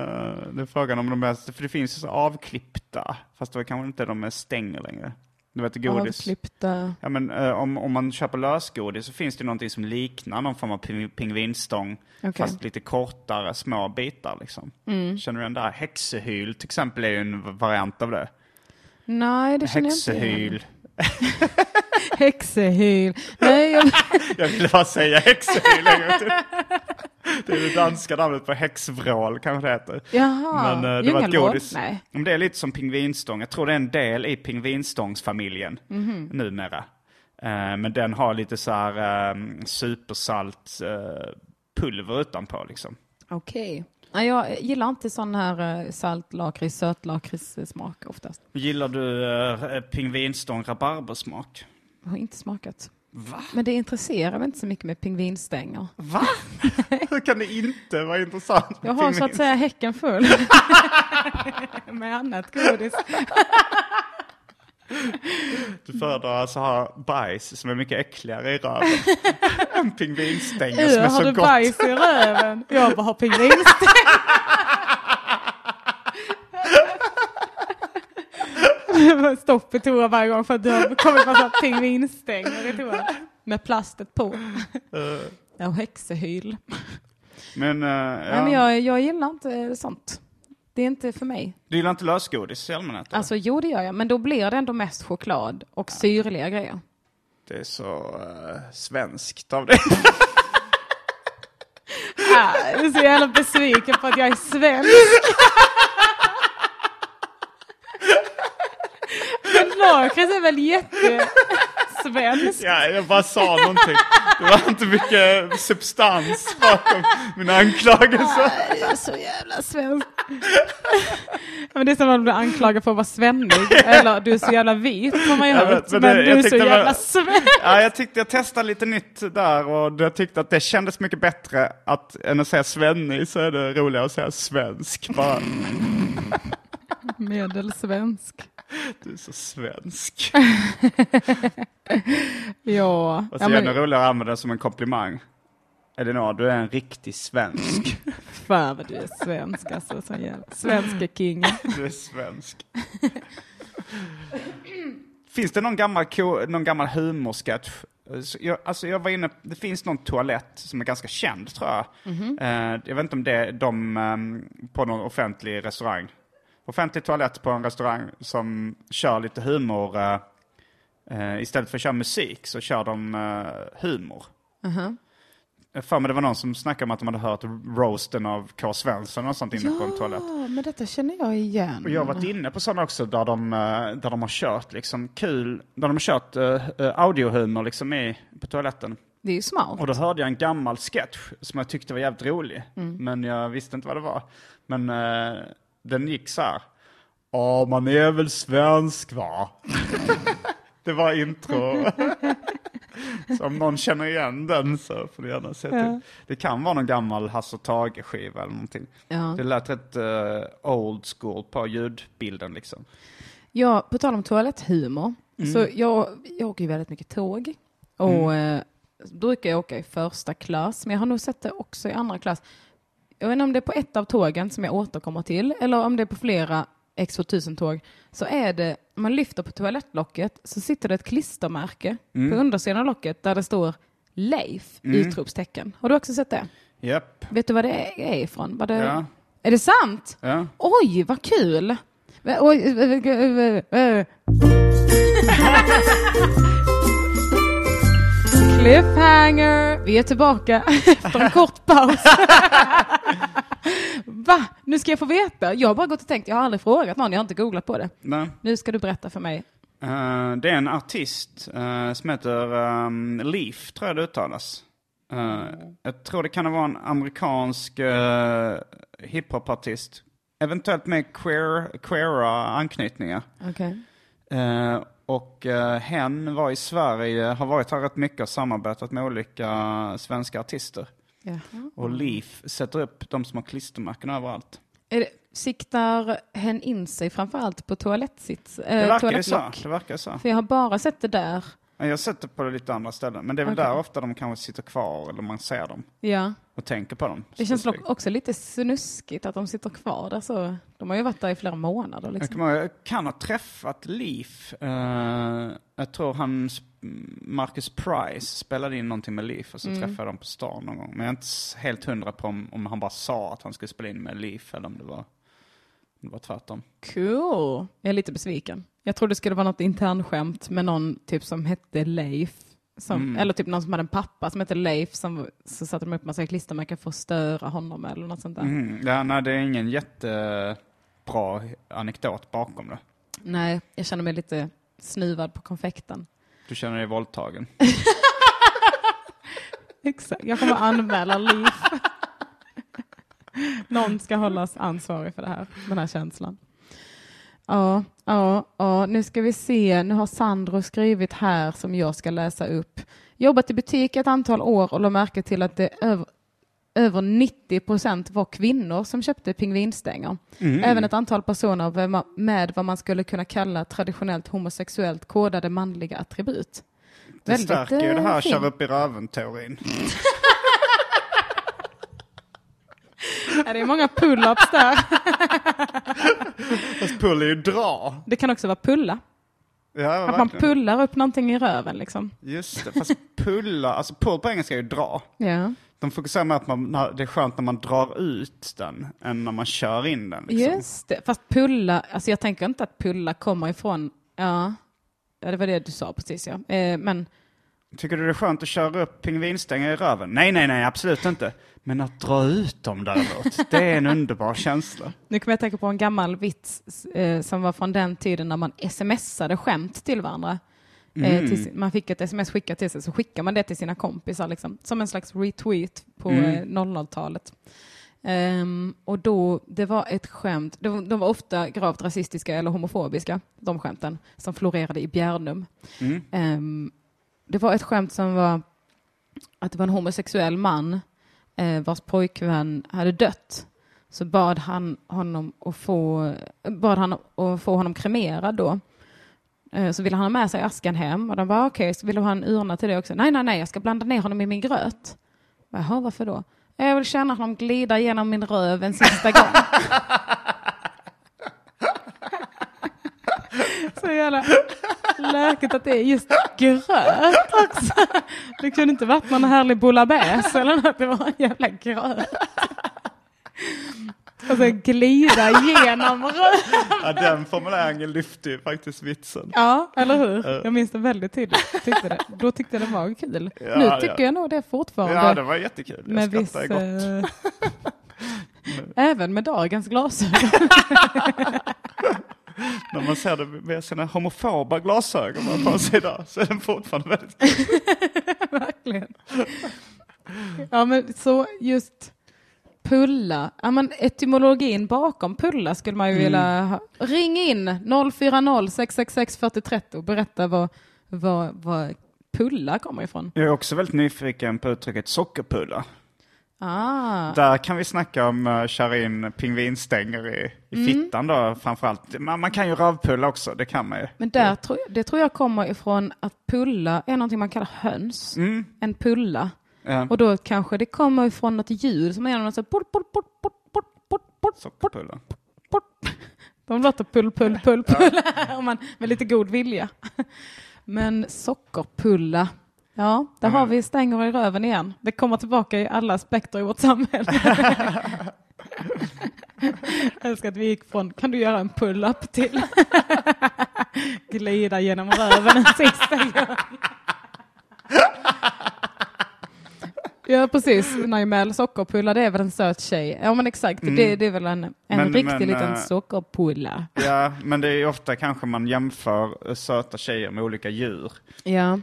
det är frågan om de är, för det finns ju så avklippta, fast då kanske inte de är stänger längre. Du vet godis. Avklippta. Ja, men, eh, om, om man köper lösgodis så finns det någonting som liknar någon form av ping- pingvinstång. Okej. Fast lite kortare, små bitar liksom. Mm. Känner du den där? Häxehyl till exempel är ju en variant av det. Nej, det känner jag inte igen. Häxehyl. Nej, jag, Jag ville bara säga häxehyl. Det är det danska namnet på häxvrål kanske det heter. jaha. Men eh, det var ett godis. Nej. Men det är lite som pingvinstång. Jag tror det är en del i pingvinstångsfamiljen Mhm. numera. Eh, men den har lite så här eh, supersalt eh, pulver utanpå liksom. Okej. Nej, jag gillar inte sån här eh, salt, lakrits, söt lakritssmak oftast. Gillar du uh, pingvinstång rabarbersmak? Jag har inte smakat. Va? Men det intresserar mig inte så mycket med pingvinstänger. Va? Hur kan det inte vara intressant? Jag har så att säga häcken full. med annat godis. Du föredrar alltså ha bajs som är mycket äckligare i röven. en pingvinstänger som är Uh, har så du gott. bajs i röven? Jag bara har pingvinstänger. Stopp i toa varje gång för att du har kommit massa pingvinstänger i toan. Med plastet på. Ja, och häxehyl. men, eh, ja. Nej, men jag, jag gillar inte sånt. Det är inte för mig. Du gillar inte lösgodis i allmänhet? eller? Alltså jo, det gör jag. Men då blir det ändå mest choklad och syrliga grejer. Det är så eh, svenskt av dig. Ah, jag är så jävla besviken på att jag är svensk. Men lakrits är väl jätte Svensk. Ja, jag bara sa någonting. Det var inte mycket substans bakom mina anklagelser. Jag är så jävla svensk. Men det är som om du anklagar för att vara svennig. Eller du är så jävla vit har man ju hört. men Men, du är så var- jävla svensk. Ja, jag tyckte jag testade lite nytt där och jag tyckte att det kändes mycket bättre att, än att säga svennig så är det roligare att säga svensk. Bara, Medelsvensk. Du är så svensk. Ja. Och så ja men, roligare att använda det som en komplimang. Elinor, du är en riktig svensk. fan vad du är svensk alltså. Så jävla. Svenska king. Du är svensk. Finns det någon gammal, någon gammal humorsketch? Jag, alltså jag var inne, det finns någon toalett som är ganska känd tror jag. Eh, jag vet inte om det är de ehm, på någon offentlig restaurang. Offentlig toalett på en restaurang som kör lite humor. eh, istället för att köra musik så kör de eh, humor. Jag för mig det var någon som snackade om att de hade hört roasten av K. Svensson och sånt inne på en toalett. Ja, men detta känner jag igen. Och jag har varit inne på sådana också där de, där de har kört liksom kul, där de har kört uh, audiohumor liksom i, på toaletten. Det är ju smart. Och då hörde jag en gammal sketch som jag tyckte var jävligt rolig. Men jag visste inte vad det var. Men den gick så här. Ja, man är väl svensk va? det var intro. så om någon känner igen den så får du gärna se till. Det kan vara någon gammal Hasse Tage-skiva eller någonting. Ja. Det lät rätt eh, old school på ljudbilden liksom. Ja, på tal om toaletthumor. Så jag, jag åker ju väldigt mycket tåg. Och eh, brukar jag åka i första klass. Men jag har nog sett det också i andra klass. Jag vet inte om det är på ett av tågen som jag återkommer till. Eller om det är på flera X2000-tåg. Så är det, om man lyfter på toalettlocket så sitter det ett klistermärke på undersidan av locket där det står Leif! Utropstecken. Har du också sett det? Japp. Vet du vad det är ifrån? Vad det, Ja. Är det sant? Ja. Oj, vad kul! Oj. Cliffhanger! Vi är tillbaka efter en kort paus. Va? Nu ska jag få veta. Jag har bara gått och tänkt, jag har aldrig frågat någon, jag har inte googlat på det. Nej. Nu ska du berätta för mig. Eh, det är en artist eh, som heter um, Leaf, tror jag det uttalas. Eh, jag tror det kan vara en amerikansk uh, hiphopartist. Eventuellt med queer, queera anknytningar. Okej. Eh, och uh, hen var i Sverige, har varit här rätt mycket och samarbetat med olika svenska artister. Jaha. Och Leaf sätter upp de som har klistermärken överallt. Är det, siktar hen in sig framförallt på toalettsits? Det Eh, verkar ju så. Det verkar så. För jag har bara sett det där. Jag har sett det på lite andra ställen. Men det är väl Okej. där ofta de kanske sitter kvar eller man ser dem Ja. och tänker på dem. Det känns också lite snuskigt att de sitter kvar där så. De har ju varit där i flera månader liksom. jag kan ha träffat Leaf. Eh, jag tror han, Marcus Price spelade in någonting med Leaf och så träffade jag dem på stan någon gång. Men jag är inte helt hundra på om, om han bara sa att han skulle spela in med Leaf eller om det var, om det var tvärtom. Cool. Jag är lite besviken. Jag trodde det skulle vara något internskämt med någon typ som hette Leif. Som, Eller typ någon som hade en pappa som hette Leif som så satte de upp massa klistermärken för att störa honom eller något sånt där. Mm. Ja, nej, det är ingen jättebra anekdot bakom det. Nej, jag känner mig lite snuvad på konfekten. Du känner dig våldtagen. Exakt. Jag kommer anmäla Leif. Någon ska hållas ansvarig för det här, den här känslan. Ja, ja, ja, nu ska vi se. Nu har Sandro skrivit här som jag ska läsa upp. Jobbat i butik ett antal år och lade märke till att det över, över 90 procent var kvinnor som köpte pingvinstänger. Även ett antal personer med vad man skulle kunna kalla traditionellt homosexuellt kodade manliga attribut. Det Väldigt, stärker ju det eh, här fint. kör upp i röven-teorin. Ja, det är många pull-ups där. Fast pull är ju dra. Det kan också vara pulla. Ja, Att man pullar upp någonting i röven liksom. Just det, fast pulla, alltså pull på engelska är ju dra. Ja. De fokuserar med att man, när- det är skönt när man drar ut den än när man kör in den. Liksom. Just det. Fast pulla, alltså jag tänker inte att pulla kommer ifrån, ja, ja det var det du sa precis ja. Eh, men Tycker du det är skönt att köra upp pingvinstänger i röven? Nej, nej, nej, absolut inte. Men att dra ut dem däremot, det är en underbar känsla. nu kommer jag tänka på en gammal vits eh, som var från den tiden när man smsade skämt till varandra. Eh, till, sin- man fick ett sms skickat till sig, så skickar man det till sina kompisar, liksom, som en slags retweet på eh, 00-talet. Ehm, och då, det var ett skämt, de, de var ofta gravt rasistiska eller homofobiska, de skämten, som florerade i Bjärnum. Ehm, det var ett skämt som var att det var en homosexuell man eh, vars pojkvän hade dött. Så bad han honom att få, bad han att få honom kremerad då. Eh, så ville han ha med sig askan hem och de bara okej, så vill du ha en urna till det också? Nej, nej, nej, jag ska blanda ner honom i min gröt. Jaha, varför då? Jag vill känna honom glida genom min röv en sista gång. Så jävla lökigt att det är just gröt också. Det kunde inte varit någon härlig bouillabaisse eller något, det var en jävla gröt. Och så glida genom röv. Ja, den formuleringen lyfte ju faktiskt vitsen. Ja, eller hur? Jag minns det väldigt tydligt. Tyckte det. Då tyckte jag det var kul. Ja, nu ja. tycker jag nog det fortfarande. Ja, det var jättekul. Jag med viss, gott. eh, även med dagens glasögon. När man ser det med sina homofoba glasögon man på sig så är den fortfarande väldigt kul. Verkligen. Ja, men så just pulla. Ja, men etymologin bakom pulla skulle man ju vilja ha. Ring in 040 666 4030 och berätta vad, vad, vad pulla kommer ifrån. Jag är också väldigt nyfiken på uttrycket sockerpulla. Ah, Där kan vi snacka om uh, köra in pingvinstänger i, i Mm. fittan då framförallt. Man, man kan ju rövpulla också, det kan man ju. men där jag, det tror jag kommer ifrån att pulla är någonting man kallar höns. En pulla. Ja, Och då kanske det kommer ifrån något ljud som är något så port, port, port, port, port, sockerpulla. De låter pull, pull, pull, pull. Om man, med lite god vilja. Men sockerpulla. Ja, där har vi stänger i röven igen. Det kommer tillbaka i alla aspekter i vårt samhälle. Jag älskar att vi gick från, kan du göra en pull-up till glida genom röven en sista gång. Ja, precis. Najmel, sockerpulla, det är väl en söt tjej. Ja, men exakt. Det, det är väl en, en Men- riktig men, liten eh, sockerpulla. Ja, men det är ofta kanske man jämför söta tjejer med olika djur. Ja.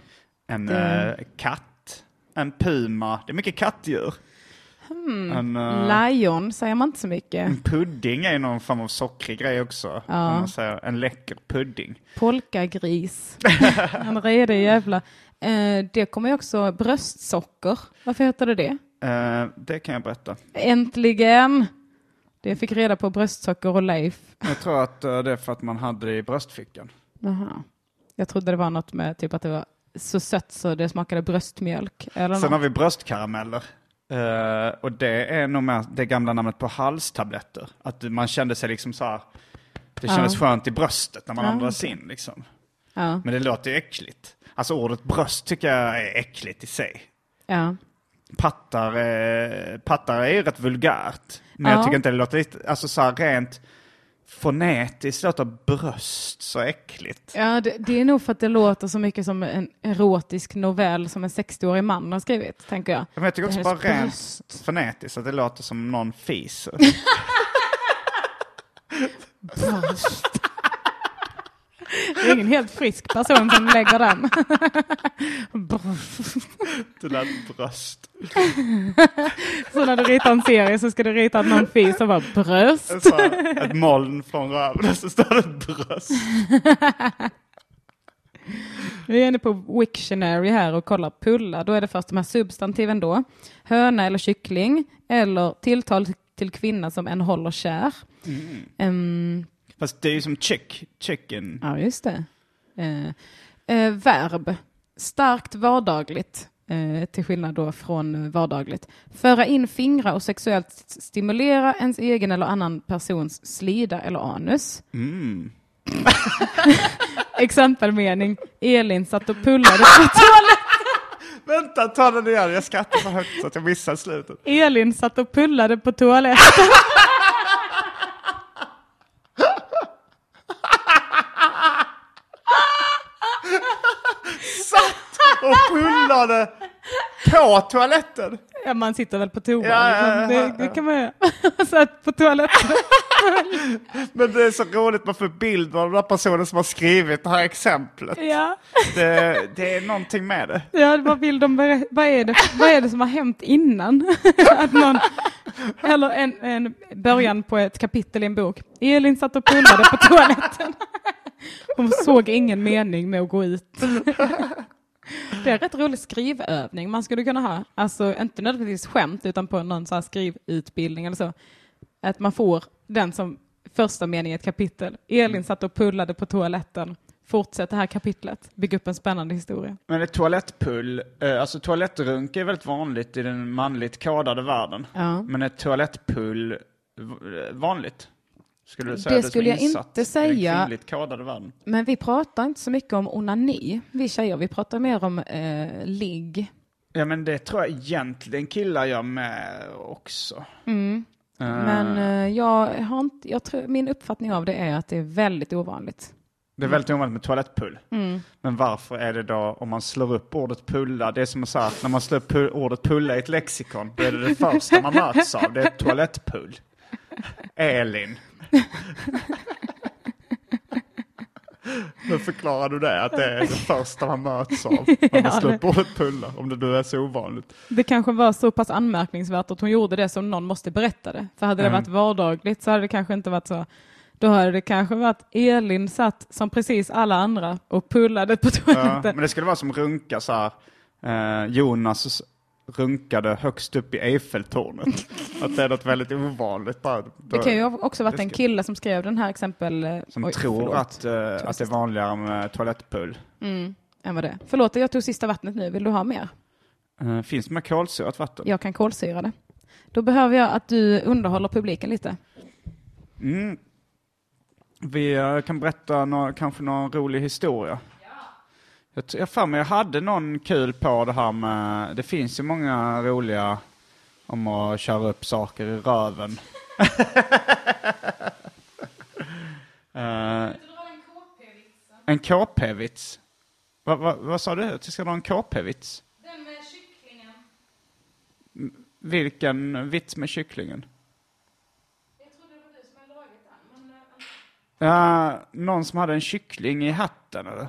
En Det- eh, katt, en puma, det är mycket kattdjur. Hmm. En, eh, Lejon säger man inte så mycket. en pudding är någon form av sockrig grej också. Om man säger en läcker pudding. Polkagris. en redig jävla. Eh, det kommer ju också bröstsocker. Varför heter det det? Eh, det kan jag berätta. Äntligen! Det fick reda på bröstsocker och Leif. Jag tror att eh, det är för att man hade det i bröstfickan. Jaha. Jag trodde det var något med typ att det var så sött så det smakade bröstmjölk. Eller Sen har något. vi bröstkarameller. Eh, och det är nog mer det gamla namnet på halstabletter. Att man kände sig liksom så här, det kändes skönt i bröstet när man Ja, andades in liksom. Ja, Men det låter ju äckligt. Alltså ordet bröst tycker jag är äckligt i sig. ja. Pattar, eh, pattar är ju rätt vulgärt. Men Ja. jag tycker inte det låter alltså så här rent fonetiskt låter bröst så äckligt. ja det, det är nog för att det låter så mycket som en erotisk novell som en 60-årig man har skrivit, tänker jag. Men jag tycker också Det bara rent fonetiskt att det låter som någon fiser. Bröst. Det är ingen helt frisk person som lägger den. Det lät bröst. Så när du ritar en serie så ska du rita att någon fis och bara bröst. Så ett moln från röven och så står det bröst. Vi är inne på Wiktionary här och kollar pulla. Då är det först de här substantiven då. Höna eller kyckling eller tilltal till kvinna som en håller kär. Ehm, Fast det är ju som chick, chicken. ja, just det. Eh, eh, verb. Starkt vardagligt. Eh, till skillnad då från vardagligt. Föra in fingrar och sexuellt stimulera ens egen eller annan persons slida eller anus. Mm. Exempelmening. Elin satt och pullade på toaletten. Vänta, ta den igen. Jag skrattar så högt så att jag missar slutet. Elin satt och pullade på toaletten. Satt och pullade På toaletten? Ja, man sitter väl på toa. Ja, ja, ja, liksom. det, det kan man göra. Satt på toaletten. Men det är så roligt man får bild av den där personen som har skrivit det här exemplet. ja. Det, det är någonting med det. Ja, vad vill de berä- vad, är det, vad är det som har hänt innan? Att någon, eller en, en början på ett kapitel i en bok. Elin satt och pullade på toaletten. Hon såg ingen mening med att gå ut. Det är en rätt rolig skrivövning man skulle kunna ha. Alltså inte nödvändigtvis skämt utan på någon så här skrivutbildning eller så. Att man får den som första mening i ett kapitel. Elin satt och pullade på toaletten. Fortsätt det här kapitlet. Bygg upp en spännande historia. Men ett toalettpull, eh, alltså toalettrunk är väldigt vanligt i den manligt kodade världen. Ja. Men ett toalettpull vanligt? Skulle du säga Det skulle jag inte säga. Men vi pratar inte så mycket om onani, vi tjejer. Vi pratar mer om eh, ligg. Ja men det tror jag egentligen killar gör med också. Eh, Men eh, jag har inte, jag tror, min uppfattning av det är att det är väldigt ovanligt. Det är väldigt ovanligt med toalettpull. Mm. Men varför är det då, om man slår upp ordet pulla, det är som att säga att när man slår upp ordet pulla i ett lexikon, då är det det första man möts av, det är toalettpull. Elin. Hur förklarar du det, att det är det första man möts av när man slår upp ordet pulla, om det nu är så ovanligt? Det kanske var så pass anmärkningsvärt att hon gjorde det som någon måste berätta det. För hade det Mm. varit vardagligt så hade det kanske inte varit så. Då hade det kanske varit Elin satt som precis alla andra och pullade på Ja, toaletten. men det skulle vara som runka så här. Eh, Jonas runkade högst upp i Eiffeltornet. att det är något väldigt ovanligt. Bara, Det kan ju också varit en kille som skrev den här exempel... Som oj, tror förlåt. att, eh, att det är vanligare med toalettpull. Mm, än vad det är. Förlåt, jag tog sista vattnet nu. Vill du ha mer? Uh, finns det med kolsyrat vatten? Jag kan kolsyra det. Då behöver jag att du underhåller publiken lite. Mm. Vi eh, kan berätta nå kanske någon rolig historia. Jag jag för mig jag hade någon kul på det här med, det finns ju många roliga om att köra upp saker i röven. Eh, en KP-vits? Va, va, vad sa du? Att jag ska dra en KP-vits? Den med kycklingen. Vilken vits med kycklingen? Jag trodde det var du som hade dragit den. Men, Ja, någon som hade en kyckling i hatten eller?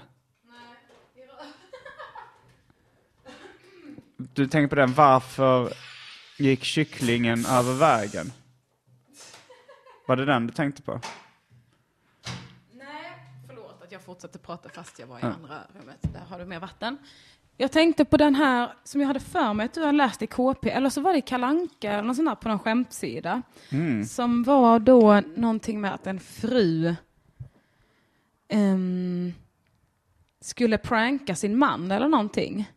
Du tänker på den, varför gick kycklingen över vägen? Var det den du tänkte på? Nej, förlåt att jag fortsatte prata fast jag var i andra rummet. Där har du mer vatten. Jag tänkte på den här som jag hade för mig att du har läst i KP, eller så var det i Kalanka eller något sånt där på någon skämtsida. Som var då någonting med att en fru ehm, skulle pranka sin man eller någonting.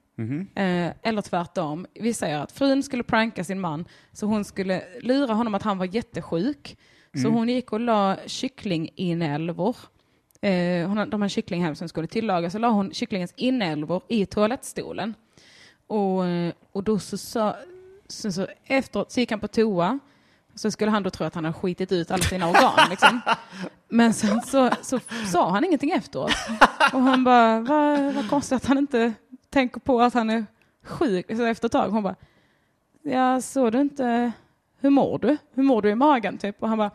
Eh, eller tvärtom. Vi säger att frun skulle pranka sin man så hon skulle lura honom att han var jättesjuk. Så hon gick och la kycklinginälvor. Eh, hon, de här kyckling hem som skulle tillagas så la hon kycklingens inälvor i toalettstolen. Och, eh, och då så sa, så, så efteråt så gick han på toa så skulle han då tro att han hade skitit ut alla sina organ. Liksom. Men sen så, så sa han ingenting efteråt. Och hon bara, vad, vad konstigt att han inte tänker på att han är sjuk. Så efter ett tag hon bara, ja såg du inte, hur mår du? Hur mår du i magen typ? Och han bara,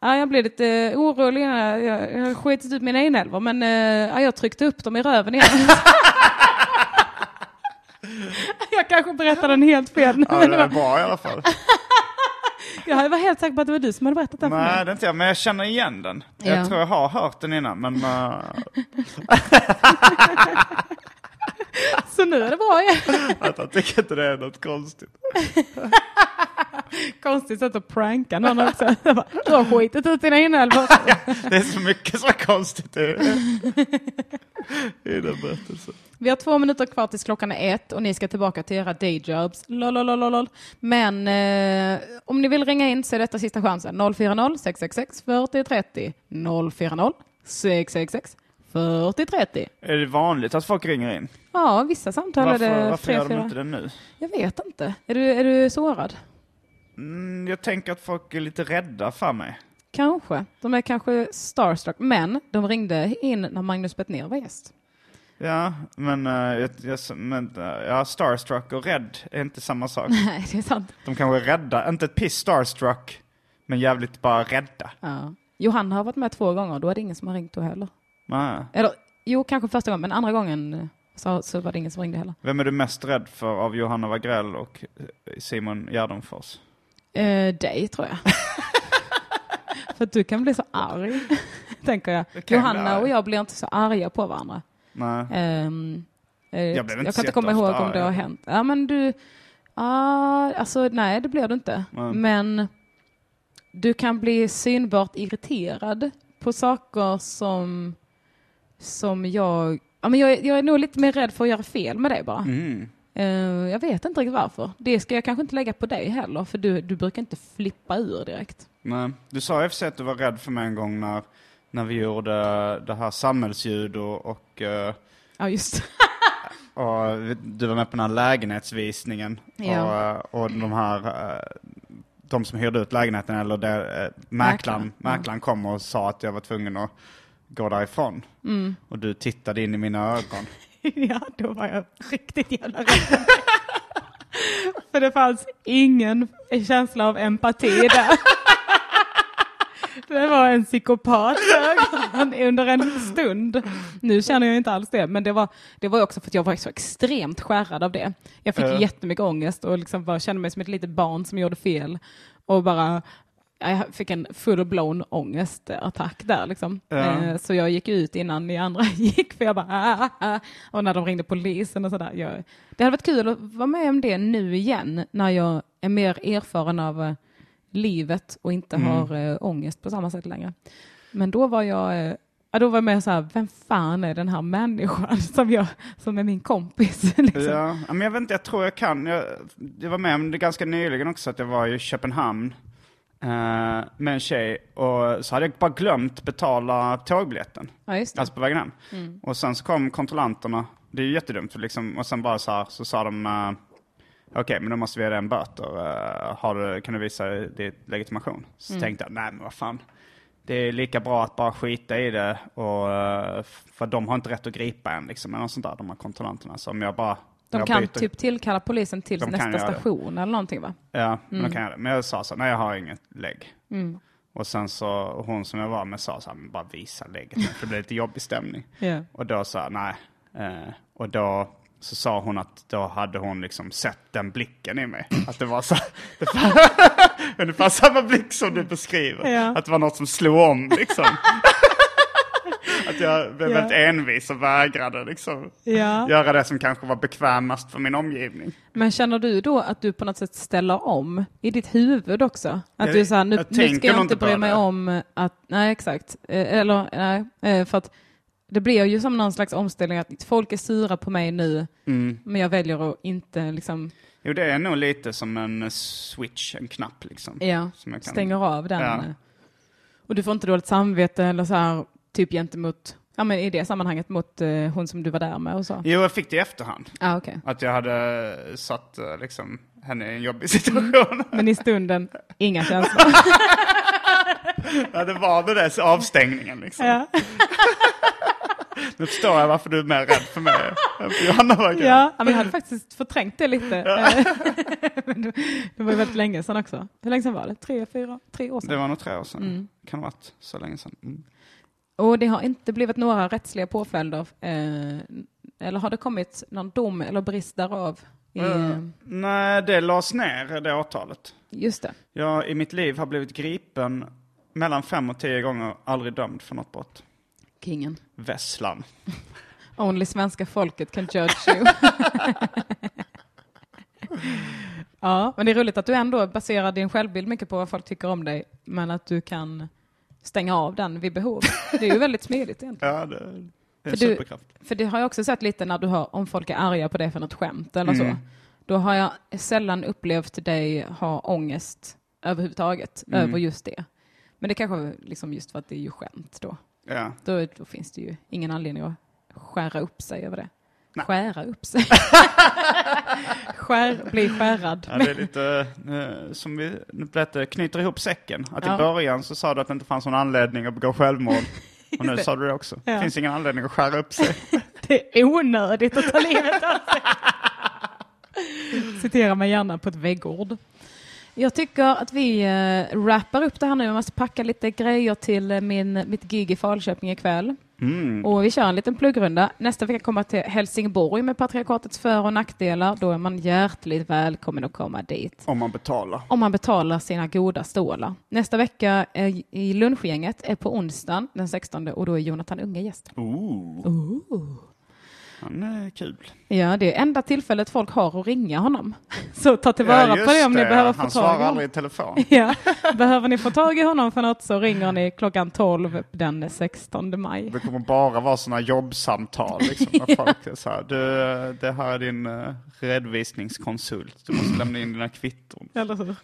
ja, jag blev lite orolig, jag, jag, har skitit ut mina inälvor men eh, ja, jag tryckte upp dem i röven igen. jag kanske berättade den helt fel nu. Ja, men det var, bra i alla fall. jag var helt säker på att det var du som hade berättat den för Nej, mig. det är inte jag, men jag känner igen den. Ja. Jag tror jag har hört den innan, men... eh, Så nu är det bra igen. att jag tycker inte det är något konstigt. Konstigt sätt att pranka någon också. Du har skitit ut dina inälvor. Det är så mycket som är konstigt i, i den berättelsen. Vi har två minuter kvar tills klockan är ett och ni ska tillbaka till era dayjobs. Lololololol. Men eh, om ni vill ringa in så är detta sista chansen. 040 666 40 30. 040 666 40 30. Är det vanligt att folk ringer in? Ja, vissa samtal är Varför, det varför gör de inte det nu? Jag vet inte. Är du, är du sårad? Mm, jag tänker att folk är lite rädda för mig. Kanske. De är kanske starstruck. Men de ringde in när Magnus Bettner var gäst. Ja, men, eh, jag, jag, men eh, ja, starstruck och rädd är inte samma sak. Nej, det är sant. De kanske är rädda, inte ett piss starstruck, men jävligt bara rädda. Ja. Johanna har varit med två gånger, då är det ingen som har ringt då heller. Nej. Eller, jo, kanske första gången, men andra gången eh, så, så var det ingen som ringde heller. Vem är du mest rädd för av Johanna Wagrell och eh, Simon Gärdenfors? Eh, dig, tror jag. för att du kan bli så arg, tänker jag. Johanna och jag blir inte så arga på varandra. Nej. Eh, Jag inte jag kan inte komma ihåg om det har hänt. Ja, men du... Ah, alltså, nej, det blir du inte. Nej. Men du kan bli synbart irriterad på saker som, som jag... Ja, men jag, är- jag är nog lite mer rädd för att göra fel med dig bara. Mm. Eh, jag vet inte riktigt varför. Det ska jag kanske inte lägga på dig heller, för du, du brukar inte flippa ur direkt. Nej. Du sa i och för sig att du var rädd för mig en gång när, när vi gjorde det här samhällsljud och, och, eh, Ja, just och du var med på den här lägenhetsvisningen. Ja. Och, och de här, eh, de som hyrde ut lägenheten, eller det, eh, mäklaren, Mäklaren, mäklaren kom och sa att jag var tvungen att gå därifrån. Mm. Och du tittade in i mina ögon. Ja, då var jag riktigt jävla rädd. För det fanns ingen känsla av empati där. Det var en psykopat under en stund. Nu känner jag inte alls det, men det var, det var också för att jag var så extremt skärrad av det. Jag fick Ja. jättemycket ångest och liksom bara kände mig som ett litet barn som gjorde fel. Och bara jag fick en full-blown ångestattack där. Liksom. Ja. Eh, Så jag gick ut innan ni andra gick, för jag bara ah, ah, ah. Och när de ringde polisen och sådär. Jag, det hade varit kul att vara med om det nu igen, när jag är mer erfaren av eh, livet och inte Mm. har äh, ångest på samma sätt längre. Men då var jag, eh, ja, då var jag mer så här, vem fan är den här människan som, jag, som är min kompis? liksom. Ja, men jag vet inte, jag tror jag kan. Jag, jag var med om det ganska nyligen också, att jag var i Köpenhamn eh, med en tjej och så hade jag bara glömt betala tågbiljetten. ja, just det. Alltså på vägen hem. Och sen så kom kontrollanterna, det är ju jättedumt, för liksom, och sen bara så här, så sa de uh, Okej, men då måste vi ge dig en böter. Eh, har du, kan du visa din legitimation? Så tänkte jag, nej men vad fan. Det är lika bra att bara skita i det. Och, eh, för de har inte rätt att gripa en liksom, eller sånt där, de här kontrollanterna. Så om jag bara... De kan byter- typ tillkalla polisen till De nästa göra det. station eller någonting va? Ja, men då kan jag det. Men jag sa så, nej jag har inget lägg. Mm. Och sen så, hon som jag var med sa så här, bara visa lägget. För det blev lite jobbig stämning. Ja. Och då sa jag nej. Eh, och då så sa hon att då hade hon liksom sett den blicken i mig. Att det var så, det fann, ungefär samma blick som du beskriver. Ja. Att det var något som slog om liksom. Att jag blev Ja. väldigt envis och vägrade liksom Ja. göra det som kanske var bekvämast för min omgivning. Men känner du då att du på något sätt ställer om i ditt huvud också? Att Jag- du säger nu, nu ska jag inte bry mig det. om att, nej exakt, Eh, eller nej, eh, för att det blir ju som någon slags omställning att folk är sura på mig nu, Mm. men jag väljer att inte liksom, Jo, det är nog lite som en switch, en knapp liksom. ja, Som jag kan- stänger av den. Ja. Och du får inte dåligt samvete eller så här, typ gentemot, ja men i det sammanhanget mot eh, hon som du var där med och så. Jo, jag fick det i efterhand. Ah, okej. Att jag hade satt eh, liksom, henne i en jobbig situation. Men i stunden, inga känslor. ja, det var det där avstängningen liksom. ja. Nu förstår jag varför du är mer rädd för mig än för Johanna Wagrell. Ja, men jag hade faktiskt förträngt det lite. Eh, men det, det var ju väldigt länge sedan också. Hur länge sedan var det? Tre, fyra, tre år sedan? Det var nog tre år sedan. Mm. Kan ha varit så länge sedan. Mm. Och det har inte blivit några rättsliga påföljder. Eh, eller har det kommit någon dom eller brist därav? I, Eh, nej, det lades ner, det åtalet. Just det. Jag i mitt liv har blivit gripen mellan fem och tio gånger, aldrig dömd för något brott. Kingen. Vesslan. Only svenska folket can judge you. ja, men det är roligt att du ändå baserar din självbild mycket på vad folk tycker om dig, men att du kan stänga av den vid behov. Det är ju väldigt smidigt egentligen. Ja, det, är För du- superkraft. För det har jag också sett lite när du har, om folk är arga på dig för något skämt eller så. Mm. Då har jag sällan upplevt dig ha ångest överhuvudtaget Mm. över just det. Men det kanske är liksom just för att det är ju skämt då. Ja. då. Då finns det ju ingen anledning att skära upp sig över det. Nej. Skära upp sig. Skär, bli skärrad. Ja, det är lite eh, som vi lät knyter ihop säcken. Att Ja. i början så sa du att det inte fanns någon anledning att begå självmord. Och nu sa du det också. Ja. Det finns ingen anledning att skära upp sig. Det är onödigt att ta livet av sig. Citera mig gärna på ett väggord. Jag tycker att vi äh, wrappar upp det här nu. Jag måste packa lite grejer till eh, min, mitt gig i Falköping ikväll. Mm. Och vi kör en liten pluggrunda. Nästa vecka kommer till Helsingborg med patriarkatets för och nackdelar. Då är man hjärtligt välkommen att komma dit. Om man betalar. Om man betalar sina goda stålar. Nästa vecka i lunchgänget är på onsdagen den 16 och då är Jonathan Unge gäst. Ooh. Han är kul. Ja, det är enda tillfället folk har att ringa honom. Så ta tillvara Ja, på det om ni behöver få Han tag i svarar honom. aldrig i telefon. Ja. Behöver ni få tag i honom för något så ringer ni klockan 12 den 16 maj. Det kommer bara vara sådana jobbsamtal. Liksom, när folk är så här, du, det här är din uh, redovisningskonsult. Du måste lämna in dina kvitton. Eller hur?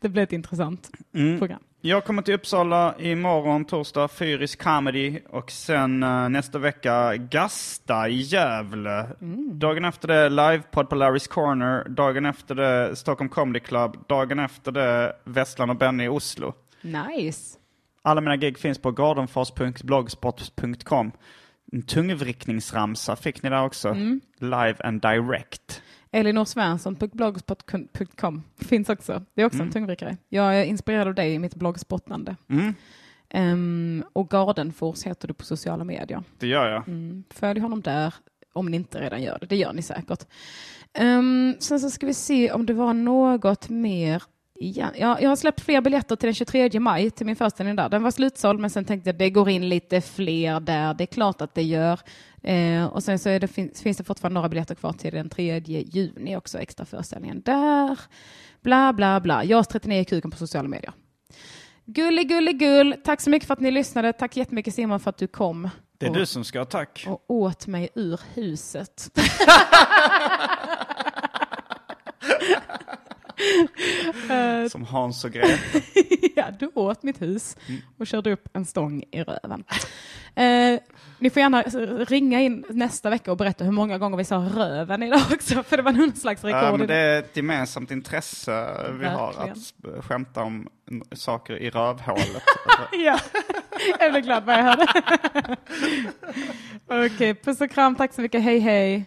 det blir ett intressant Mm. program. Jag kommer till Uppsala imorgon, torsdag, Fyris Comedy och sen eh, nästa vecka Gasta i Gävle. Dagen efter det livepodd på Larry's Corner, dagen efter det Stockholm Comedy Club, dagen efter det Vesslan och Benny i Oslo. Nice. Alla mina gig finns på gardenfors.blogspot.com. En tungvrickningsramsa fick ni där också. Live and direct. Elinor Svensson på blogspot.com finns också. Det är också en tungvrickare. Jag är inspirerad av dig i mitt bloggspottande. Mm, Ehm, och Gardenfors heter du på sociala medier. det gör jag. Mm, följ honom där om ni inte redan gör det. Det gör ni säkert. Ehm, sen så ska vi se om det var något mer. Igen. Ja, jag har släppt fler biljetter till den 23 maj till min föreställning där. Den var slutsåld men sen tänkte jag det går in lite fler där. Det är klart att det gör. Eh, och sen så det, finns, finns det fortfarande några biljetter kvar till den 3 juni också, extra föreställningen där. Bla bla bla. JAS 39 i kuken på sociala medier. Gullig, gullig, gull. Tack så mycket för att ni lyssnade. Tack jättemycket Simon för att du kom. Det är och, du som ska ha tack. och åt mig ur huset. Som Hans och Greta. ja, du åt mitt hus och körde upp en stång i röven. Eh, ni får gärna ringa in nästa vecka och berätta hur många gånger vi sa röven idag också, för det var någon slags rekord. Ja, men det är ett gemensamt intresse vi har Verkligen. att sp- skämta om saker i rövhålet. Ja, jag blev glad vad jag hörde. Okej, puss och kram, tack så mycket, hej hej.